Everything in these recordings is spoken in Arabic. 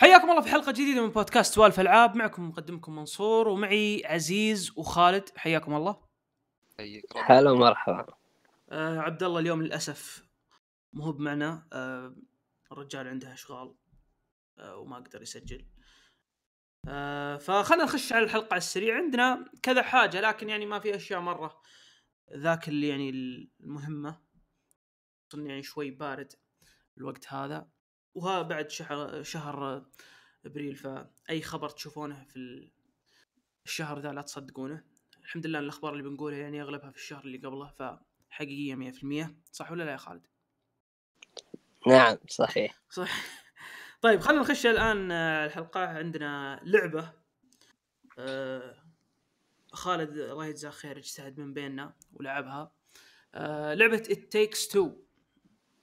حياكم الله في حلقة جديدة من بودكاست سوالف ألعاب. معكم مقدمكم منصور ومعي عزيز وخالد. حياكم الله. هلا مرحبا آه عبد الله اليوم للأسف مو هو بمعنا. آه الرجال عنده أشغال آه وما قدر يسجل. آه فخلنا نخش على الحلقة على السريع. عندنا كذا حاجة لكن يعني ما في أشياء مرة ذاك اللي يعني المهمة. يعني شوي بارد الوقت هذا. وها بعد شهر شهر أبريل فأي خبر تشوفونه في الشهر ذا لا تصدقونه. الحمد لله الأخبار اللي بنقولها يعني أغلبها في الشهر اللي قبله فحقيقية 100% صح ولا لا يا خالد؟ نعم صحيح. صح. طيب خلينا نخش الآن الحلقة. عندنا لعبة آه، خالد الله يجزاه خير اجتهد من بيننا ولعبها. آه، لعبة It Takes Two.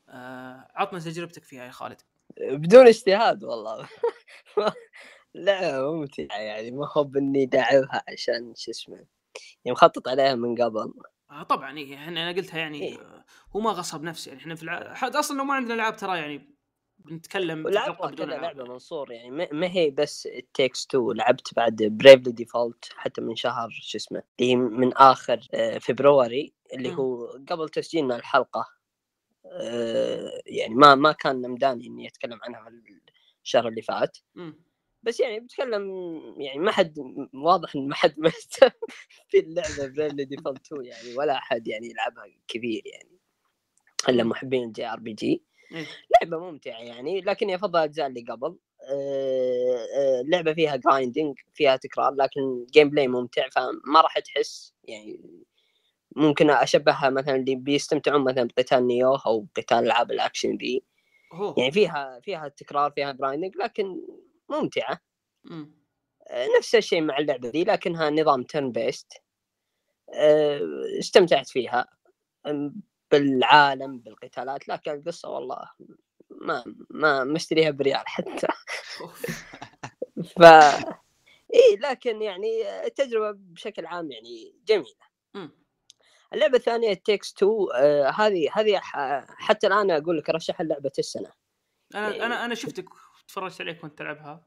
آه، عطنا تجربتك فيها يا خالد. بدون اجتهاد والله لا ممتعة يعني ما هو بإني لاعبها عشان شو اسمه يعني مخطط عليها من قبل آه طبعا إيه إحنا أنا قلتها يعني إيه. آه، هو ما غصب نفسه يعني إحنا في الع... أصلا لو ما عندنا العاب ترى يعني بنتكلم كذا بدون. لعبة منصور يعني ما- ما هي بس Takes Two لعبت بعد Bravely Default حتى من شهر شو اسمه اللي هي من آخر آه، فبراير اللي مم. هو قبل تسجيلنا الحلقة آه، يعني ما ما كان مداني إني أتكلم عنها في الشهر اللي فات. بس يعني بتكلم يعني ما حد واضح إن ما حد مهتم في اللعبة Bravely Default 2 يعني ولا أحد يعني يلعبها كثير يعني إلا. محبين ال JRPG. لعبة ممتعة يعني لكني افضل الاجزاء اللي قبل آه، آه، لعبة فيها grinding فيها تكرار لكن gameplay ممتع فما راح تحس يعني ممكن أشبهها مثلا اللي بيستمتعون مثلا بقتال NieR أو قتال ألعاب الأكشن ذي. يعني فيها فيها تكرار فيها grinding لكن ممتعة. مم. آه، نفس الشيء مع اللعبة ذي لكنها نظام turn-based استمتعت فيها. بالعالم بالقتالات لكن القصة والله ما ما مشتريها بريال حتى. ف اي لكن يعني التجربة بشكل عام يعني جميلة. اللعبة الثانية تيكس 2 آه هذه هذه حتى الآن أقول لك رشح لعبة السنة. أنا أنا أنا شفتك تفرجت عليك وأنت تلعبها.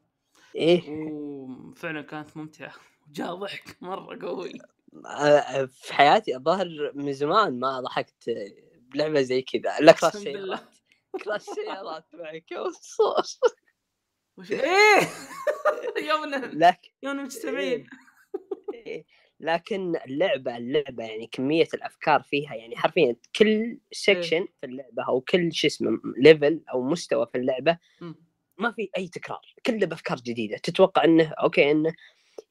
إيه. وفعلا كانت ممتعة. جاء ضحك مرة قوي. آه، في حياتي الظاهر من زمان ما ضحكت بلعبة زي كذا. لا كراش سيارات. كراش سيارات معك يا منصور وش إيه! يومنا. لكن يومنا مجتمعين إيه، لكن اللعبة اللعبة يعني كمية الأفكار فيها يعني حرفيا كل section في اللعبة أو كل شو اسمه level أو مستوى في اللعبة. ما في أي تكرار كله بأفكار جديدة. تتوقع إنه okay إنه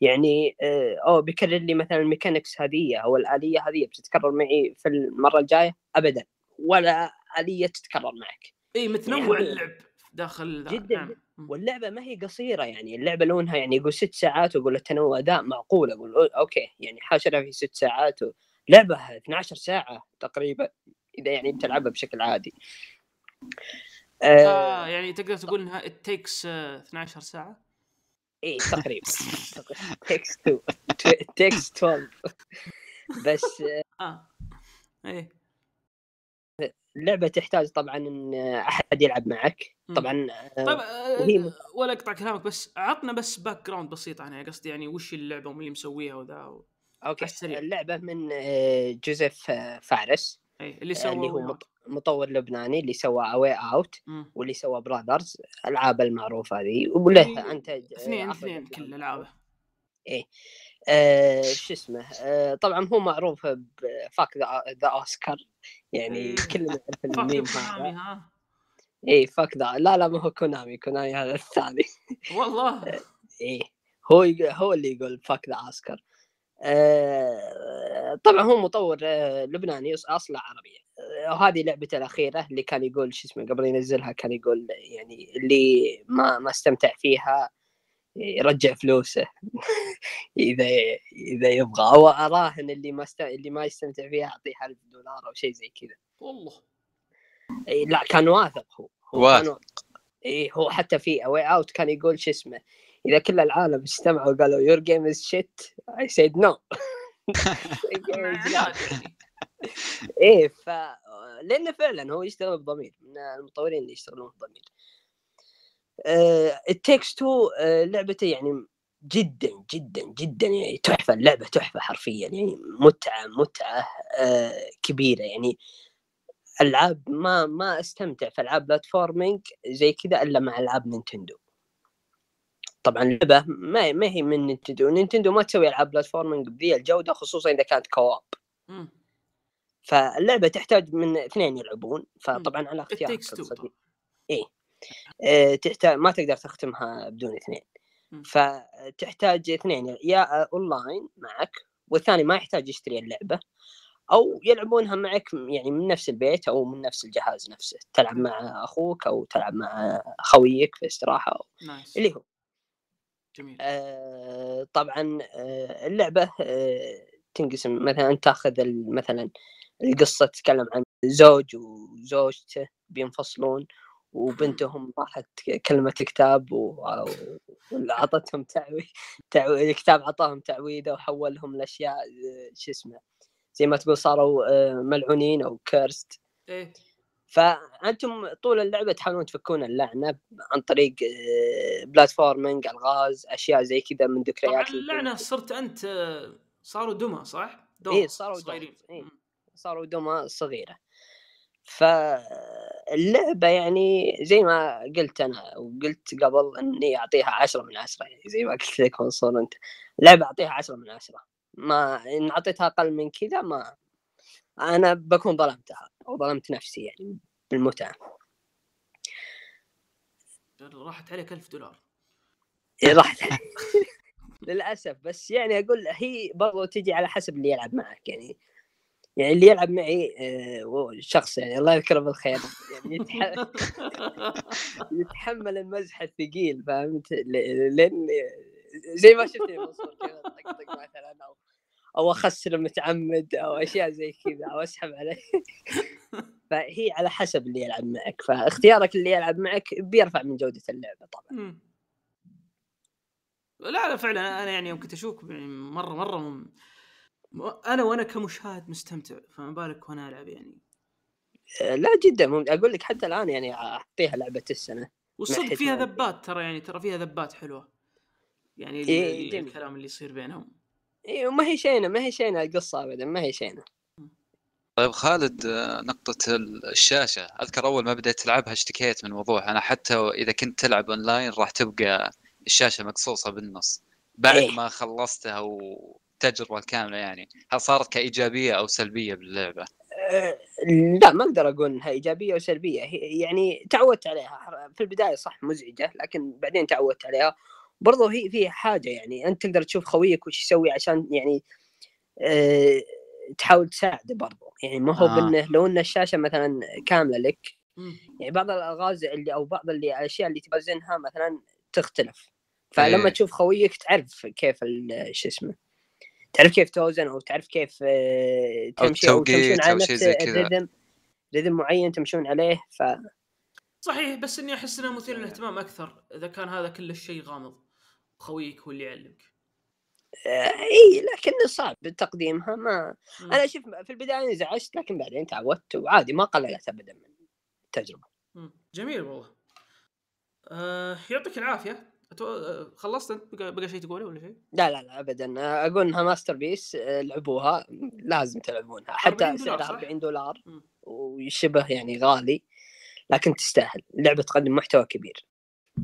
يعني آه، أو بيكرر لي مثلا ال mechanics هذه أو الآلية هذه بتتكرر معي في المرة الجاية؟ ابدا. ولا آلية تتكرر معك. اي متنوع يعني- اللعب. داخل. جداً. نعم. واللعبة ما هي قصيرة يعني اللعبة طولها يعني يقول ست ساعات وأقول التنوع ذا معقول أقول okay يعني حاشرها في ست ساعات و... لعبة 12 ساعة تقريبا إذا يعني بتلعبها بشكل عادي. آه آه يعني تقدر تقول إنها it takes آه 12 ساعة؟ اي تقريبا. Takes 2 Takes 12 بس آه إيه. اللعبه تحتاج طبعا إن أحد يلعب معك. طبعا آه، طيب آه، وهي- ولا أقطع كلامك بس عطنا بس background بسيط عنها قصدي يعني وش اللعبة ومين اللي مسويها وذا و... okay السريع. اللعبة من آه، جوزيف آه، فارس إيه اللي آه، سوى اللي هو مطور لبناني اللي سوى A Way Out. واللي سوى Brothers الألعاب المعروفه هذه وله انتج آه، اثنين اثنين كل ألعابه آه، شو اسمه آه، طبعا هو معروف ب fuck the Oscars يعني. كلنا نعرف الميم هذا اي fuck the لا لا ما هو Konami. Konami هذا الثاني. والله. إيه هو هو اللي يقول fuck the آه، طبعا هو مطور آه، لبناني أصله عربي. آه، وهذه لعبته الأخيرة اللي كان يقول شو اسمه قبل ينزلها كان يقول يعني اللي ما ما استمتع فيها يرجع فلوسه. إذا إذا يبغى. أو أراهن اللي ما است... اللي ما يستمتع فيها اعطيه 1000 دولار أو شيء زي كذا. والله. لا كان واثق هو هو واثق. اي هو حتى في A Way Out كان يقول شو اسمه إذا كل العالم اجتمعوا وقالوا your game is shit I said no. إيه ف لأنه فعلا هو يشتغل بضمير من المطورين اللي يشتغلون بضمير It Takes Two لعبته يعني جدا جدا جدا يعني تحفة اللعبة تحفة حرفيا يعني متعة متعة كبيرة يعني ألعاب ما ما أستمتع في ألعاب platforming زي كذا إلا مع ألعاب Nintendo. طبعا اللعبه ما ما هي من Nintendo. Nintendo ما تسوي ألعاب platforming بذي الجودة خصوصا إذا كانت co-op. فاللعبة تحتاج من اثنين يلعبون. فطبعا على اختيارك اي أه تحتاج ما تقدر تختمها بدون اثنين. فتحتاج اثنين. يا أونلاين معك والثاني ما يحتاج يشتري اللعبة. أو يلعبونها معك يعني من نفس البيت أو من نفس الجهاز نفسه. تلعب مع أخوك أو تلعب مع خويك في استراحة أو nice. اللي هو. جميل. آه طبعا آه اللعبة آه تنقسم مثلا تأخذ مثلا القصة تتكلم عن زوج وزوجته بينفصلون وبنتهم راحت كلمت كتاب وعطتهم تعويذ تعو... الكتاب عطاهم تعويذة وحولهم لأشياء شو اسمه زي ما تقول صاروا آه، ملعونين أو cursed إيه. فأنتم طول اللعبة تحاولون تفكون اللعنة عن طريق platforming ألغاز أشياء زي كذا من ذكريات طبعا اللعنة صرت أنت آه، صاروا دمى صح؟ دمى إيه صاروا صغيرين. إيه صاروا دمى صغيرة. فاللعبة يعني زي ما قلت أنا وقلت قبل إني أعطيها عشرة من عشرة يعني زي ما قلت لك منصور أنت. لعبة أعطيها عشرة من عشرة. ما إن أعطيتها أقل من كذا ما أنا بكون ظلمتها أو ظلمت نفسي يعني بالمتعة. راحت عليك ألف دولار. إيه، راحت. للأسف بس يعني أقول هي برضو تجي على حسب اللي يلعب معك يعني. يعني اللي يلعب معي آه، شخص يعني الله يذكره بالخير يعني يتحمل المزح الثقيل فهمت؟ لأن زي ما شفتني منصور كذا طقطق مثلا أو أو أخسر متعمد أو أشياء زي كذا أو أسحب عليه فهي على حسب اللي يلعب معك فاختيارك اللي يلعب معك بيرفع من جودة اللعبة طبعا. لا لا فعلا أنا يعني يوم كنت أشوف يعني مرة مرة أنا وأنا كمشاهد مستمتع فما بالك وأنا ألعب يعني. لا جدا. أقول لك حتى الآن يعني أعطيها لعبة السنة والصدق فيها ذبات ترى يعني ترى فيها ذبات حلوة. يعني إيه الكلام اللي يصير بينهم. إي وما هي شينة ما هي شينة القصة ابدا ما هي شينة. طيب خالد نقطة الشاشة. أذكر أول ما بديت تلعبها اشتكيت من موضوع أنا حتى إذا كنت تلعب أونلاين راح تبقى الشاشة مقصوصة بالنص. بعد إيه؟ ما خلصتها و... التجربه الكامله يعني هل صارت كإيجابية أو سلبية باللعبة؟ أه لا ما أقدر أقول إنها إيجابية أو سلبية. يعني تعودت عليها. في البداية صح مزعجة لكن بعدين تعودت عليها برضو هي فيها حاجة يعني أنت تقدر تشوف خويك وش يسوي عشان يعني أه تحاول تساعده برضو. يعني ما هو آه. بإنه لو إن الشاشة مثلا كاملة لك يعني بعض الألغاز اللي أو بعض اللي الأشياء اللي توازنها مثلا تختلف. فلما إيه. تشوف خويك تعرف كيف شو اسمه تعرف كيف توزن أو تعرف كيف آه، تمشي أو, أو تمشون على نفس ريذم معين تمشون عليه. ف صحيح بس إني أحس إنه مثير للاهتمام أكثر إذا كان هذا كل الشيء غامض. خويك هو اللي يعلمك. آه، إي لكن صعب تقديمها ما م. أنا شوف في البداية انزعجت لكن بعدين تعودت وعادي ما قللت ابدا من التجربة. جميل والله. أه يعطيك العافية. خلصت أنت؟ بقى, شيء تقوله ولا شيء؟ لا لا لا ابدا. أقول إنها masterpiece لعبوها. لازم تلعبونها. حتى سعرها 40 دولار. وشبه يعني غالي لكن تستاهل. اللعبه تقدم محتوى كبير.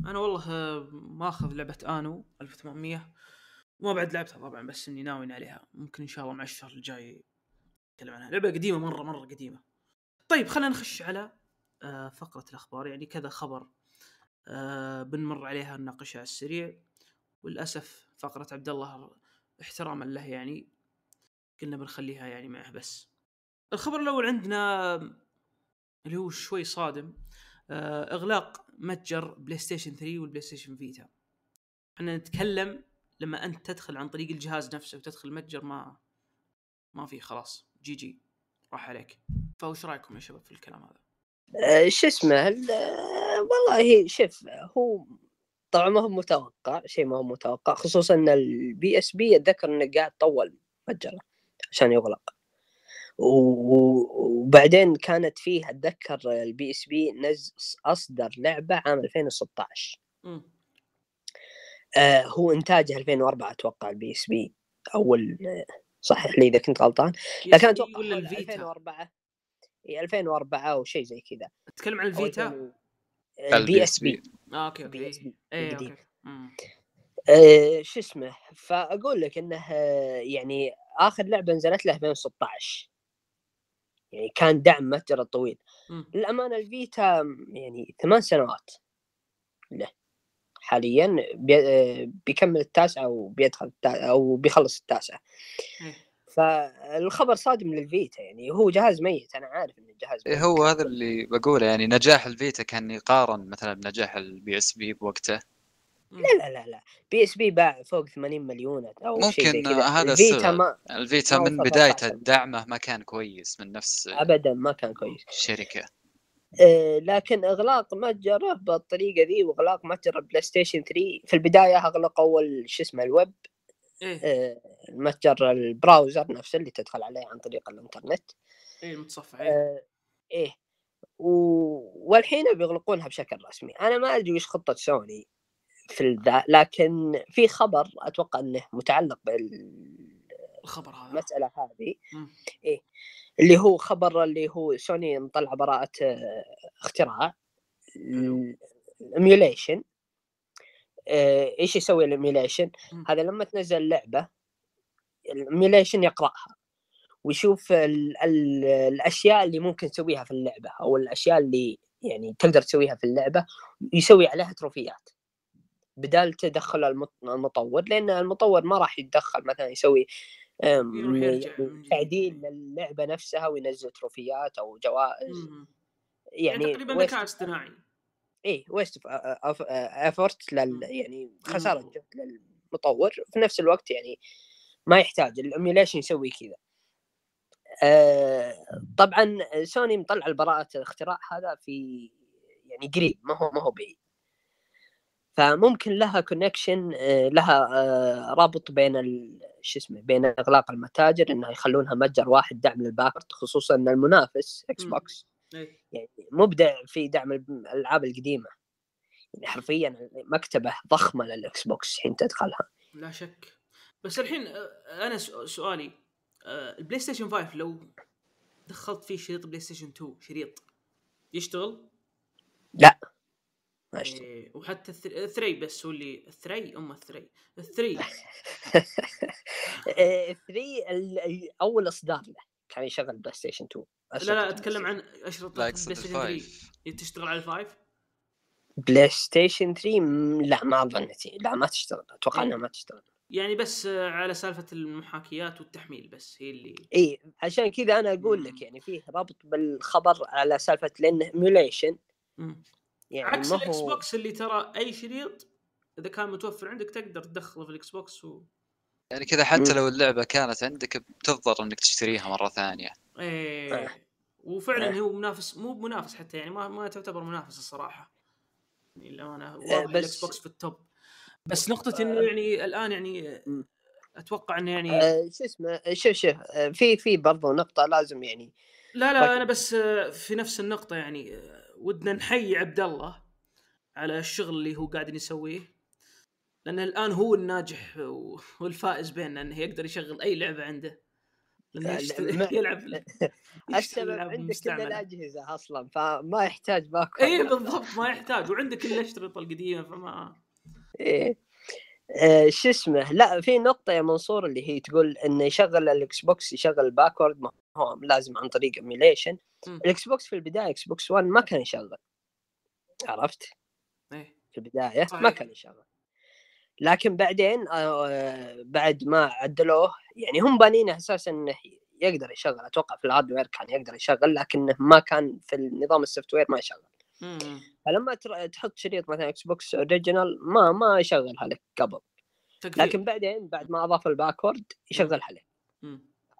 أنا والله ماخذ لعبة آنو 1800 ما بعد لعبتها طبعا بس إني ناوي عليها. ممكن إن شاء الله مع الشهر الجاي نتكلم عنها. لعبة قديمة مرة مرة قديمة. طيب خلينا نخش على آه، فقرة الأخبار. يعني كذا خبر آه بنمر عليها نناقشها على السريع. وللأسف فقرة عبد الله احتراما له يعني قلنا بنخليها يعني معه بس. الخبر الأول عندنا اللي هو شوي صادم. إغلاق متجر PlayStation 3 وال PlayStation Vita إحنا نتكلم لما أنت تدخل عن طريق الجهاز نفسه وتدخل المتجر ما ما في خلاص GG راح عليك. فوش رأيكم يا شباب في الكلام هذا؟ آه، شو اسمه والله شوف هو طبعا ما هو متوقع شيء ما هو متوقع خصوصا إن ال PSP أتذكر إنه قاعد طول متجره عشان يغلق. وبعدين كانت فيه أتذكر ال PSP نز أصدر لعبة عام 2016 مم. آه هو انتاجه 2004 أتوقع ال PSP. أول صحح لي إذا كنت غلطان. لكن أتوقع ولا حول ال Vita؟ 2004 إي 2004 أو شيء زي كذا. تتكلم عن ال Vita؟ 2000 ال PSP. آه okay okay. PSP إيه. okay. مم. آه، شو اسمه؟ فأقول لك إنه يعني آخر لعبة نزلت له 2016 يعني كان دعم متجر طويل مم. للأمانة ال Vita يعني ثمان سنوات له حاليا بي- بيكمل التاسعة وبيدخل التا- أو بيخلص التاسعة إيه. فالخبر صادم لل Vita يعني هو جهاز ميت أنا عارف إنه جهاز إيه ميت هو هذا اللي بقوله يعني نجاح ال Vita كان يقارن مثلا بنجاح ال PSP بوقته. لا لا لا لا PSP باع فوق 80 مليون أو شيء زي ممكن كذا هذا ال Vita. ما ال Vita من 13. دعمه ما كان كويس من نفس ابدا ما كان كويس. الشركة آه، لكن إغلاق متجره بالطريقة ذي وإغلاق متجر ال PlayStation 3 في البداية اغلق أول شو اسمه الويب. إيه. آه، المتجر ال browser نفسه اللي تدخل عليه عن طريق الإنترنت. إيه المتصفح إيه آه، إيه. و... والحين بيغلقونها بشكل رسمي. أنا ما أدري وش خطة سوني. في ذا لكن في خبر أتوقع إنه متعلق الخبر هذا بالمساله هذه. إيه اللي هو خبر اللي هو سوني مطلع براءة آه، اختراع. ال emulation إيش يسوي ال emulation؟ هذا لما تنزل لعبة ال emulation يقرأها ويشوف ال ال الأشياء اللي ممكن تسويها في اللعبة أو الأشياء اللي يعني تقدر تسويها في اللعبة يسوي عليها تروفيات بدال تدخل المط- المطور لأن المطور ما راح يتدخل مثلا يسوي يرجع يعني. تعديل للعبه نفسها وينزل تروفيات أو جوائز مم. يعني يعني تقريبا ذكاء اصطناعي إيه waste effort لل مم. يعني خسارة. جهد للمطور في نفس الوقت يعني ما يحتاج ال emulation يسوي كذا آه طبعا سوني مطلع البراءة الاختراع هذا في يعني قريب ما هو ما هو بعيد فممكن لها connection لها آه رابط بين ال- شو اسمه بين إغلاق المتاجر انه يخلونها متجر واحد دعم لل backward خصوصا ان المنافس إكس مم. بوكس يعني مبدع في دعم الألعاب القديمة. يعني حرفيا مكتبة ضخمة للاكس بوكس حين تدخلها. لا شك. بس الحين آه، أنا سؤ- سؤالي آه، البلاي ستيشن 5 لو دخلت فيه شريط بلاي ستيشن 2 شريط يشتغل؟ ما أدري إيه وحتى الث- الثري بس هو اللي الثري أم الثري الثري. 3 أول إصدار له كان يشغل بلاي ستيشن 2 لا لا أتكلم عن أشرطة لا بلاي ستيشن 3 ال five تشتغل على ال five؟ بلاي ستيشن 3 م- لا ما اظن تي- لا ما تشتغل. أتوقع انها ما تشتغل. يعني بس على سالفة المحاكيات والتحميل بس هي اللي. إي عشان كذا أنا أقول لك. يعني فيه ربط بالخبر على سالفة لأنه emulation. يعني عكس ما الإكس هو بوكس اللي ترى أي شريط إذا كان متوفر عندك تقدر تدخله في الإكس بوكس و... يعني كذا حتى. لو اللعبة كانت عندك بتضطر إنك تشتريها مرة ثانية إيه آه. وفعلا آه. هو منافس مو منافس حتى يعني ما ما تعتبر منافس الصراحة يعني للامانه آه، واضح بس- الإكس بوكس في ال top بس نقطة إنه يعني الآن يعني. أتوقع إنه يعني آه شو اسمه شوف شوف آه، في في برضو نقطة لازم يعني لا لا. أنا بس آه، في نفس النقطة يعني آه، ودنا نحيي عبد الله على الشغل اللي هو قاعد يسويه لأن الآن هو الناجح والفائز بيننا إنه يقدر يشغل أي لعبة عنده. لأنه يلعب السبب عندك كل. الاجهزه أصلا فما يحتاج backward. اي بالضبط ما يحتاج وعندك كل الاشرطة القديمة فما إيه. آه، شو اسمه؟ لا في نقطة يا منصور اللي هي تقول إنه يشغل الاكس بوكس يشغل ال backward ما هو لازم عن طريق emulation. الاكس بوكس في البداية إكس بوكس 1 ما كان يشغل. عرفت؟ إيه. في البداية ما صحيح. كان يشغل. لكن بعدين آه، بعد ما عدلوه يعني هم بانينه أساسا إنه يقدر يشغل. أتوقع في ال hardware كان يقدر يشغل لكنه ما كان في النظام ال software ما يشغل. فلما تحط شريط مثلا إكس بوكس original ما ما يشغلها لك قبل. تكفير. لكن بعدين بعد ما أضاف ال backward يشغلها لك.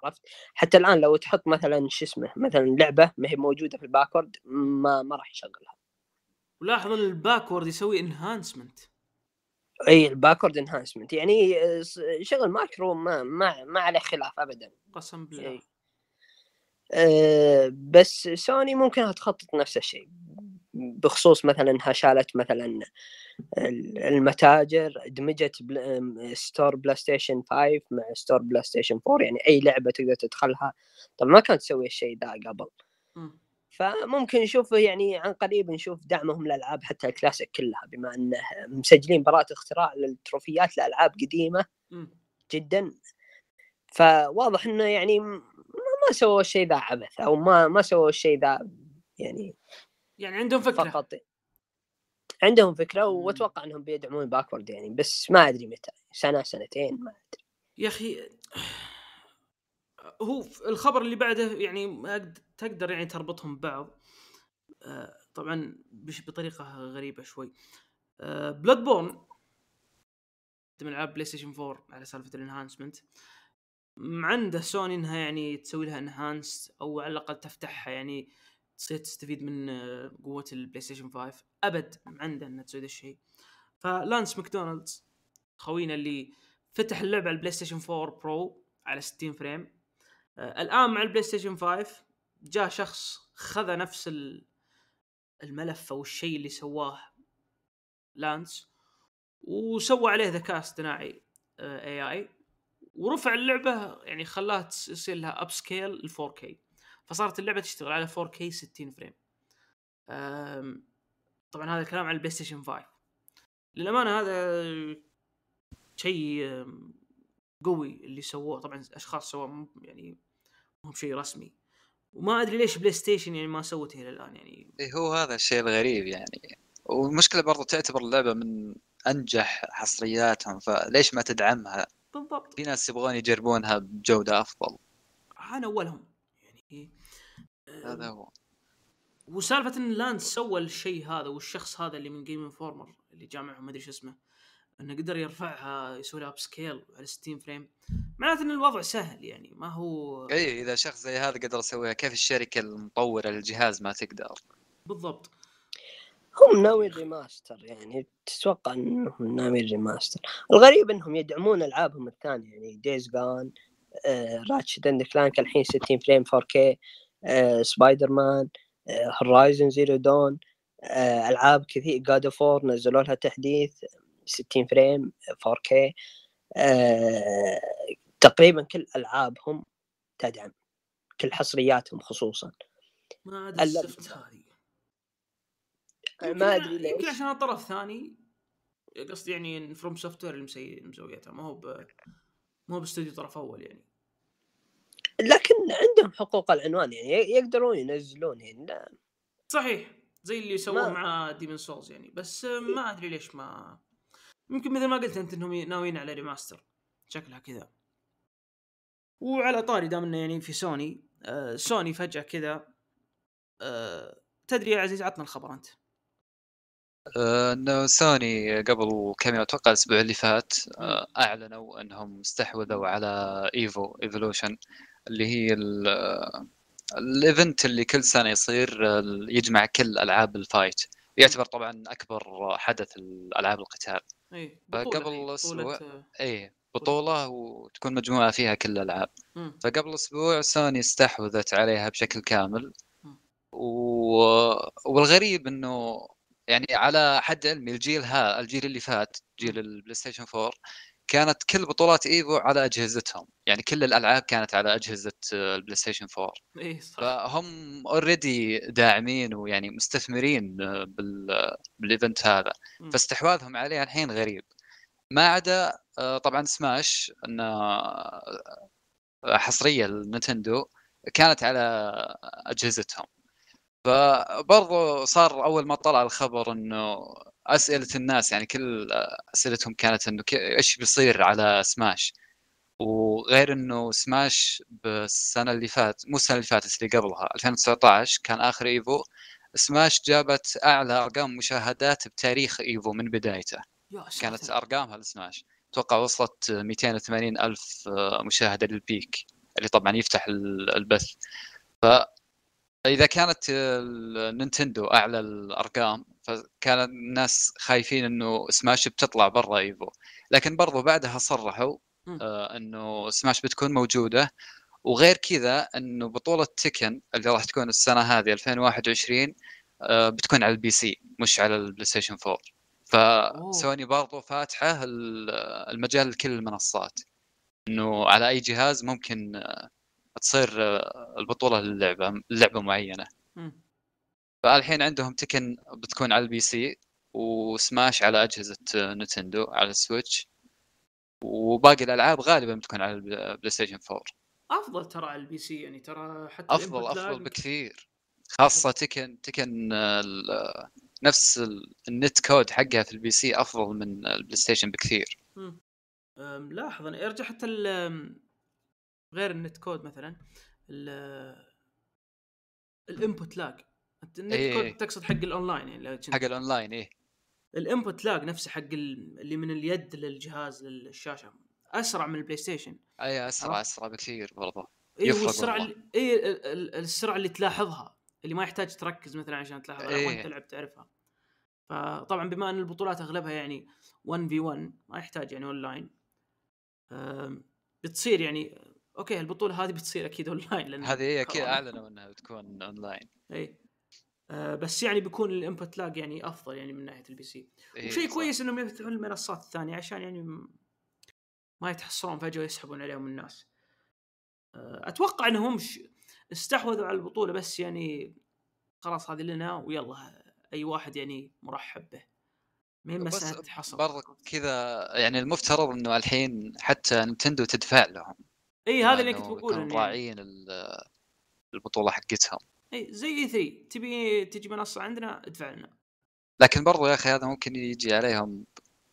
عرفت؟ حتى الآن لو تحط مثلا شو اسمه مثلا لعبة ما هي موجودة في ال backward ما ما راح يشغلها. ولاحظ إن ال backward يسوي enhancement إي ال backward enhancement يعني آه، شغل ماكرو ما ما ما عليه خلاف ابدا. قسم بالله. أه بس سوني ممكن تخطط نفس الشيء. بخصوص مثلا إنها شالت مثلا المتاجر دمجت store بلاي ستيشن 5 مع store بلاي ستيشن 4 يعني أي لعبة تقدر تدخلها. طبعا ما كانت تسوي الشيء ذا قبل. فممكن نشوف يعني عن قريب نشوف دعمهم للألعاب حتى الكلاسيك كلها بما إنه مسجلين براءة اختراع للتروفيات لألعاب قديمة جدا. فواضح إنه يعني ما سووا الشيء ذا عبث أو ما ما سووا الشيء ذا يعني يعني عندهم فكرة. فقط. عندهم فكرة وأتوقع إنهم بيدعمون backward يعني بس ما أدري متى. سنة سنتين ما أدري. يا أخي هو الخبر اللي بعده يعني تقدر يعني تربطهم ببعض. آه، طبعا بطريقة غريبة شوي. Bloodborne من ألعاب بلاي ستيشن 4 على سالفة ال enhancement. عنده سوني إنها يعني تسوي لها enhance أو على الأقل تفتحها يعني تصير تستفيد من آه، قوة البلاي ستيشن 5 ابد عنده إنها تسوي ذا الشيء. ف Lance McDonald خوينا اللي فتح اللعبة على البلاي ستيشن 4 برو على 60 frame. آه الآن مع البلاي ستيشن 5 جاء شخص خذ نفس الملف أو الشيء اللي سواه Lance وسوى عليه ذكاء اصطناعي اي آه، اي ورفع اللعبة يعني خلاها يصير لها upscale ل 4K فصارت اللعبة تشتغل على 4K 60 frame. طبعا هذا الكلام على البلاي ستيشن 5 للأمانة هذا شيء قوي اللي سووه. طبعا أشخاص سووه يعني مو بشيء رسمي. وما أدري ليش بلاي ستيشن يعني ما سوته إلى الآن يعني. إيه هو هذا الشيء الغريب يعني. والمشكلة برضو تعتبر اللعبة من أنجح حصرياتهم فليش ما تدعمها؟ بالضبط. في ناس يبغون يجربونها بجودة أفضل. أنا أولهم. هذا هو. وسالفة إن Lance سوى الشيء هذا والشخص هذا اللي من Game Informer اللي جامعهم ما أدري شو اسمه إنه قدر يرفعها يسوي لها upscale على 60 frame معناته إن الوضع سهل يعني ما هو إي إذا شخص زي هذا قدر يسويها كيف الشركة المطورة للجهاز ما تقدر؟ بالضبط. هم ناوي remaster يعني تتوقع إنهم ناوي remaster الغريب إنهم يدعمون ألعابهم الثانية يعني Days Gone Ratchet and Clank الحين 60 frame 4K آه، Spider-Man Horizon Zero Dawn ألعاب كثير God of نزلوا لها تحديث 60 frame 4K آه، تقريبا كل ألعابهم تدعم كل حصرياتهم خصوصا. ما ادري الزفت هذه. ما أدري ليش. يمكن عشان طرف ثاني قصدي يعني FromSoftware اللي مسويتها ما هو ب ما هو باستوديو طرف أول يعني. لكن عندهم حقوق العنوان يعني يقدرون ينزلون يعني لا. صحيح زي اللي سووه مع Demon's Souls يعني بس ما أدري ليش ما يمكن مثل ما قلت أنت إنهم ناويين على remaster شكلها كذا. وعلى طاري دام إنه يعني في سوني آه سوني فجأة كذا آه تدري يا عزيز عطنا الخبر أنت. آه، إنه سوني قبل كم يوم أتوقع الأسبوع اللي فات آه، أعلنوا إنهم استحوذوا على Evo Evolution اللي هي ال event اللي كل سنة يصير يجمع كل ألعاب ال fight يعتبر طبعا أكبر حدث الألعاب القتال. اي فقبل أسبوع اي بطولة وتكون مجموعة فيها كل الألعاب. فقبل أسبوع سوني استحوذت عليها بشكل كامل. و... والغريب إنه يعني على حد علمي الجيل ها الجيل اللي فات جيل البلاي ستيشن 4 كانت كل بطولات Evo على أجهزتهم. يعني كل الألعاب كانت على أجهزة البلاي ستيشن 4 اي صح. فهم already داعمين ويعني مستثمرين بال بال event هذا. م. فاستحواذهم عليه الحين غريب. ما عدا آه، طبعا سماش آه، حصرية للنتندو كانت على أجهزتهم. فبرضو صار أول ما طلع الخبر إنه أسئلة الناس يعني كل أسئلتهم كانت إنه إيش بيصير على سماش؟ وغير إنه سماش بالسنة اللي فات مو السنة اللي فاتت اللي قبلها 2019 كان آخر إيفو. سماش جابت أعلى أرقام مشاهدات بتاريخ إيفو من بدايته. كانت أرقامها لسماش. أتوقع وصلت 280 ألف مشاهدة لل peak اللي طبعا يفتح البث. ف إذا كانت النينتندو أعلى الأرقام فكان الناس خايفين إنه سماش بتطلع برا Evo. لكن برضو بعدها صرحوا آه إنه سماش بتكون موجودة. وغير كذا إنه بطولة Tekken اللي راح تكون السنة هذه 2021 آه بتكون على ال PC مش على البلاي ستيشن 4 فسوني برضو فاتحة ال- المجال لكل المنصات. إنه على أي جهاز ممكن آه، تصير آه، البطولة للعبة لعبة معينة. فالحين عندهم Tekken بتكون على ال PC و Smash على أجهزة آه، نتندو على ال Switch. وباقي الألعاب غالبا بتكون على البلاي ستيشن 4 أفضل ترى على ال PC يعني ترى حتى أفضل أفضل بكثير. خاصة Tekken Tekken آه، نفس ال- ال net code حقها في ال PC أفضل من البلاي ستيشن بكثير. مم. أم، لاحظ أنا ارجع حتى ال- أم، غير ال net code مثلا ال- ال input lag انت النت إيه. كود تقصد حق الأونلاين يعني حق الأونلاين إيه ال input lag نفسه حق ال- اللي من اليد للجهاز للشاشة أسرع من البلاي ستيشن اي أسرع؟ أسرع بكثير برضه اي يفرق هو السرعه والله. اللي اي ال- ال- السرعة اللي تلاحظها اللي ما يحتاج تركز مثلا عشان تلاحظها إيه. وانت تلعب تعرفها فطبعا بما إن البطولات أغلبها يعني 1 في 1 ما يحتاج يعني اون لاين بتصير يعني okay البطوله هذه بتصير أكيد اون لاين لأن هذه هي أكيد. أعلنوا إنها بتكون اونلاين إي. آه بس يعني بيكون ال input lag يعني أفضل يعني من ناحية ال PC إيه وشيء. كويس إنهم يفتحون المنصات الثانية عشان يعني ما يتحصرون فجأة ويسحبون عليهم الناس. آه، أتوقع إنهم ش- استحوذوا على البطولة بس يعني خلاص هذه لنا ويلا أي واحد يعني مرحب به. مساله حصر برضه كذا يعني المفترض إنه الحين حتى نتندو تدفع لهم. إي هذا اللي كنت بقوله يعني. راعيين ال- البطولة حقتهم. إي زي اي 3 تبي تجي منصة عندنا ادفع لنا. لكن برضو يا أخي هذا ممكن يجي عليهم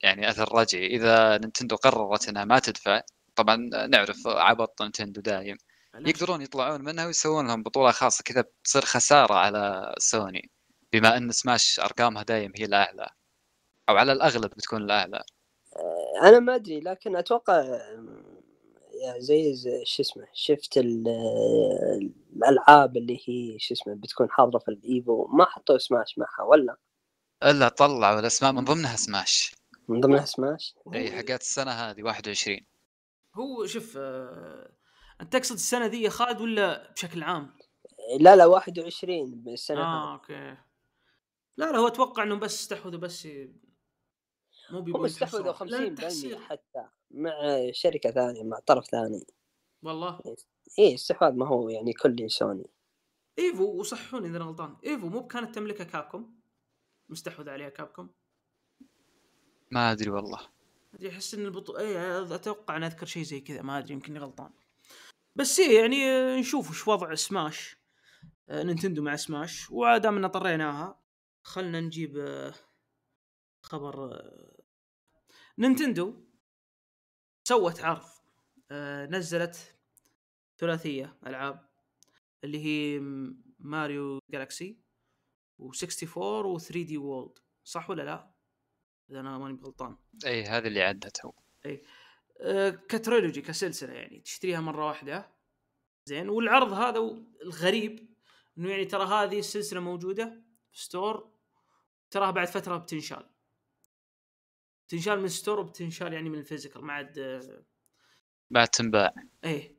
يعني أثر رجعي. إذا نينتندو قررت إنها ما تدفع طبعا نعرف عبط نينتندو دايم. يقدرون يطلعون منها ويسوون لهم بطولة خاصة كذا بتصير خسارة على سوني بما أن سماش أرقامها دايم هي الأعلى. أو على الأغلب بتكون الأعلى. أنا ما أدري لكن أتوقع زي زي- شو اسمه شفت ال- الألعاب اللي هي شو اسمه بتكون حاضره في ال Evo. ما حطوا سماش معها ولا؟ إلا طلعوا الأسماء من ضمنها سماش. من ضمنها سماش؟ إي حقات السنة هذه 21 هو شوف آه... أنت تقصد السنة ذي يا خالد ولا بشكل عام؟ لا لا 21 السنة آه هذه. أوكي. لا لا هو أتوقع إنهم بس استحوذوا بس ي- مو هم بيبون استحوذوا يتحصرون. لأن 50% التحصيل حتى. مع شركة ثانية مع طرف ثاني. والله. اي استحواذ ما هو يعني كل سوني. إيفو وصحوني إذا أنا غلطان. إيفو مو كانت تملكها كابكوم؟ مستحوذ عليها Capcom. ما أدري والله. أدري أحس إن البطوله اي أتوقع ان أذكر شيء زي كذا ما أدري يمكن غلطان. بس إيه يعني نشوف وش وضع سماش. آه، نينتندو مع سماش. وعدام ان طريناها. خلنا نجيب آه، خبر آه، نينتندو. سوت عرض آه، نزلت ثلاثية ألعاب اللي هي Mario Galaxy و64 و3D World صح ولا لا؟ إذا أنا ماني غلطان إي هذه اللي عدت هو. آه، ك trilogy كسلسلة يعني تشتريها مرة واحدة. زين والعرض هذا الغريب إنه يعني ترى هذه السلسلة موجودة في store تراها بعد فترة بتنشال. تنشال من store وبتنشال يعني من ال physical ما عاد بعد تنباع. إيه.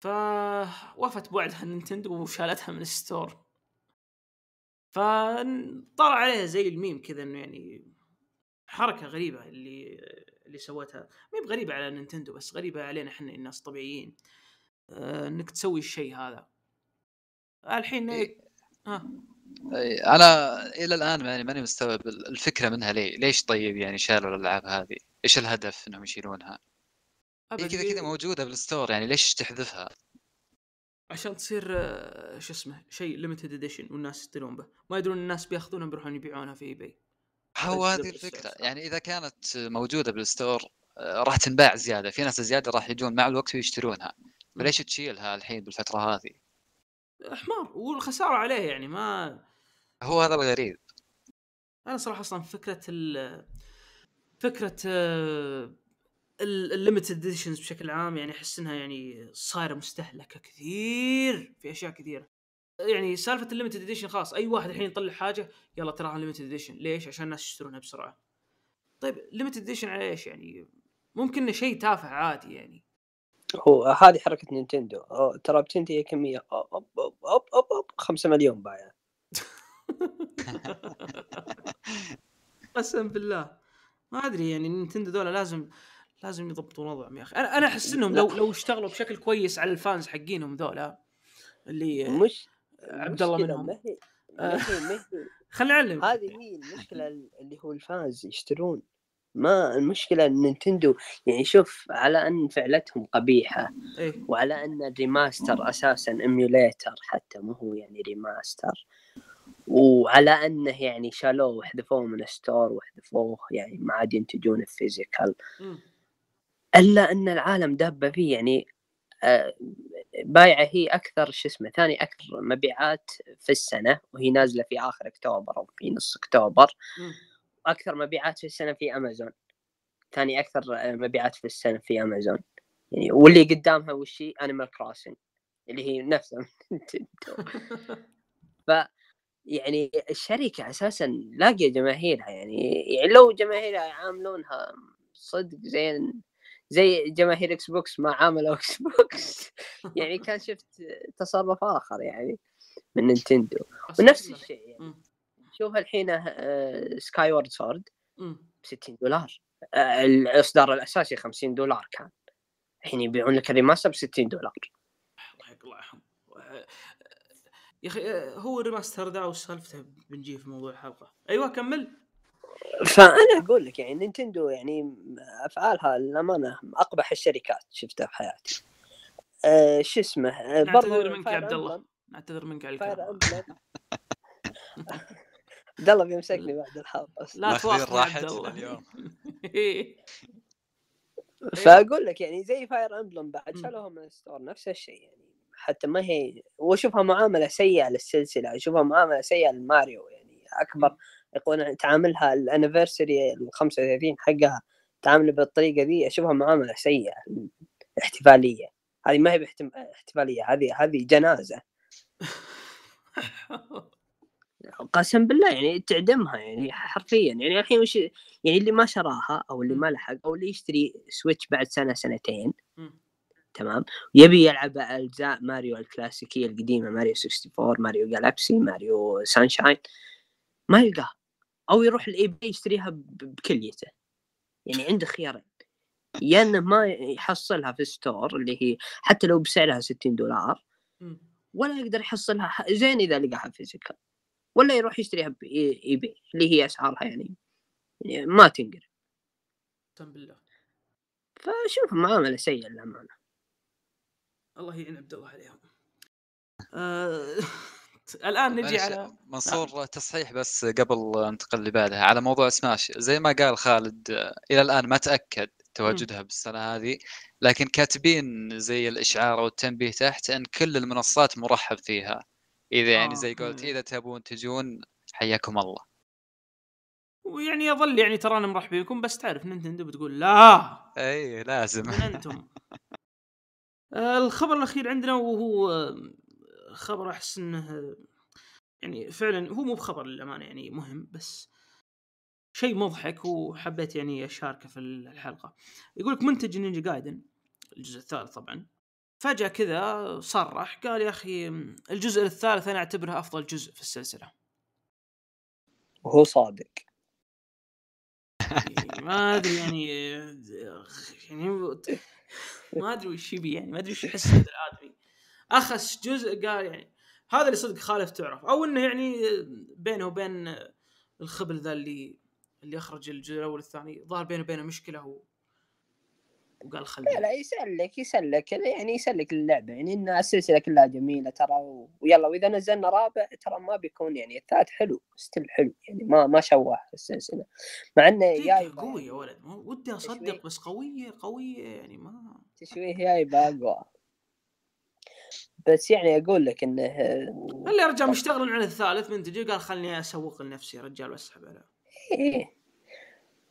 فوفت بوعدها نينتندو وشالتها من ال store. فطلع عليها زي الميم كذا إنه يعني حركة غريبة اللي اللي سوتها. ما هي بغريبة على نينتندو بس غريبة علينا إحنا الناس الطبيعيين آه، إنك تسوي الشيء هذا. الحين إيه. ها. أي، أنا إلى الآن يعني ماني مستوعب الفكرة منها. ليه ليش طيب يعني شالوا الألعاب هذه؟ إيش الهدف إنهم يشيلونها؟ هي كذا كذا موجودة بال store يعني ليش تحذفها؟ عشان تصير آه، شو اسمه شيء limited edition والناس يشترون به. ما يدرون الناس بياخذونها بيروحون يبيعونها في اي باي هو هذه الفكرة. يعني إذا كانت موجودة بال store آه، راح تنباع زيادة. في ناس زيادة راح يجون مع الوقت ويشترونها. فليش تشيلها الحين بالفترة هذه؟ حمار والخسارة عليه يعني ما هو هذا الغريب. أنا صراحة أصلا فكرة ال فكرة آه، ال limited editions بشكل عام يعني أحس إنها يعني صايرة مستهلكة كثير في أشياء كثيرة. يعني سالفة ال limited edition خلاص أي واحد الحين يطلع حاجة يلا تراها limited edition ليش؟ عشان الناس يشترونها بسرعة. طيب limited edition على إيش يعني؟ ممكن إنه شيء تافه عادي يعني. هو هذه حركة نينتندو. ترى بتنتهي كميه أوب أوب أوب أوب أوب أوب 5 مليون بايع. قسم بالله. ما أدري يعني نينتندو ذولا لازم لازم يضبطون وضعهم يا أخي. أنا أنا أحس إنهم لو لو اشتغلوا بشكل كويس على ال fans حقينهم ذولا اللي مش عبد الله منهم. آه. خلينا نعلم هذه هي المشكلة اللي هو ال fans يشترون. ما المشكلة إن نينتندو يعني شوف على أن فعلتهم قبيحة إيه وعلى أن ال remaster أساسا emulator حتى مو هو يعني remaster وعلى أنه يعني شالوه وحذفوه من store وحذفوه يعني ما عاد ينتجونه physical مم. إلا أن العالم دابة فيه يعني آه، بايعة هي أكثر شو اسمه ثاني أكثر مبيعات في السنة وهي نازلة في آخر أكتوبر أو في نص أكتوبر مم. وأكثر مبيعات في السنة في أمازون. ثاني أكثر آه، مبيعات في السنة في أمازون. يعني واللي قدامها وش هي؟ Animal Crossing اللي هي نفسها. ف يعني الشركة أساسا لاقية جماهيرها. يعني يعني لو جماهيرها يعاملونها صدق زين زي جماهير إكس بوكس ما عاملوا إكس بوكس يعني كان شفت تصرف آخر يعني من نينتندو ونفس الشيء يعني. شوف الحين Skyward Sword. ب 60 دولار. آه، الإصدار الأساسي 50 دولار كان. الحين يبيعون لك ال remaster ب 60 دولار. الله يرحمه يا أخي آه، هو ال remaster ذا وسالفته بنجي في موضوع الحلقة. أيوه كمل. فأنا أقول لك يعني نينتندو يعني أفعالها للأمانة أقبح الشركات شفتها في حياتي. أه شو اسمه؟ آه، برضو نعتذر منك يا عبد الله. نعتذر منك على الكلام. عبد الله بيمسكني بعد الحلقة بس لا تواصل الله اليوم. إيه. فأقول لك يعني زي Fire Emblem بعد. شالوها من ال store نفس الشيء يعني. حتى ما هي وأشوفها معاملة سيئة للسلسلة أشوفها معاملة سيئة لماريو يعني. أكبر يقول تعاملها ال anniversary ال 35 حقها تعامله بالطريقة ذي أشوفها معاملة سيئة احتفالية. هذه ما هي احتفالية هذه هذه جنازة. قسم بالله يعني تعدمها يعني حرفيا. يعني الحين وش يعني اللي ما شراها أو اللي. ما لحق أو اللي يشتري Switch بعد سنة سنتين. تمام؟ يبي يلعب أجزاء ماريو الكلاسيكية القديمة ماريو 64 ماريو Galaxy ماريو Sunshine. ما يلقاه. أو يروح ال eBay يشتريها بكليته يعني عنده خيارين. يا إنه ما يحصلها في store اللي هي حتى لو بسعرها 60 دولار. ولا يقدر يحصلها. زين إذا لقاها physical. ولا يروح يشتريها ب eBay اللي هي أسعارها يعني, يعني ما تنقر اقسم بالله. فشوف معاملة سيئة للأمانة. الله يعين عبد الله عليهم آه... الآن نجي على منصور تصحيح بس قبل انتقل اللي بعدها على موضوع سماش. زي ما قال خالد آه، إلى الآن ما تأكد تواجدها بالسنة هذه لكن كاتبين زي الإشعار أو التنبيه تحت إن كل المنصات مرحب فيها. إذا يعني آه، زي قلت مم. إذا تبون تجون حياكم الله. ويعني يظل يعني ترانا مرحبين بكم بس تعرف نينتندو بتقول لا. إي لازم. من أنتم؟ الخبر الأخير عندنا وهو آه، خبر أحس إنه يعني فعلا هو مو بخبر للأمانة يعني مهم بس شيء مضحك وحبيت يعني أشاركه في الحلقة. يقول لك منتج نينجا جايدن الجزء الثالث طبعا. فجأة كذا صرح قال يا أخي الجزء الثالث أنا أعتبره أفضل جزء في السلسلة. وهو صادق. يعني ما أدري يعني يعني ما أدري وش يبي يعني ما أدري وش يحس هذا الآدمي. أخس جزء قال يعني هذا اللي صدق خالف تعرف. أو إنه يعني بينه وبين الخبل ذا اللي اللي أخرج الجزء الأول والثاني ظهر بينه وبينه مشكلة. وقال خلني لا لا يسلك يسلك يعني يسلك اللعبة. يعني ان السلسله كلها جميلة ترى. ويلا وإذا نزلنا رابع ترى ما بيكون يعني الثالث حلو ستيل حلو يعني ما ما شوه السلسلة. مع إنه جاي قوي يا ولد. ودي. أصدق بس قوية قوية يعني ما. تشويه جاي اقوى بس يعني أقول لك إنه اللي يا رجال مشتغل على الثالث منتج قال خلني أسوق لنفسي يا رجال وأسحب عليه. إيه.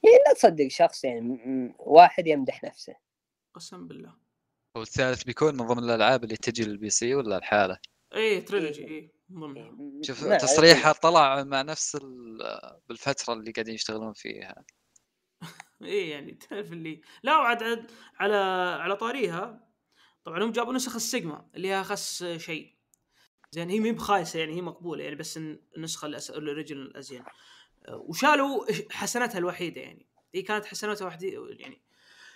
يعني لا تصدق شخص يعني واحد يمدح نفسه. قسم بالله. والثالث بيكون من ضمن الألعاب اللي تجي للبي سي ولا الحاله إيه تريلوجي إيه. إيه من ضمنها م- شوف تصريحه طلع مع نفس ال- بالفترة اللي قاعدين يشتغلون فيها. إيه يعني تعرف اللي لا وعد عد على على طاريها طبعا هم جابوا نسخ السيجما اللي هي اخس شيء. زين هي مي بخايسة يعني هي مقبولة يعني بس الن- النسخة الأس... ال original ازين وشالوا حسنتها الوحيدة يعني. هي كانت حسنتها وحدي يعني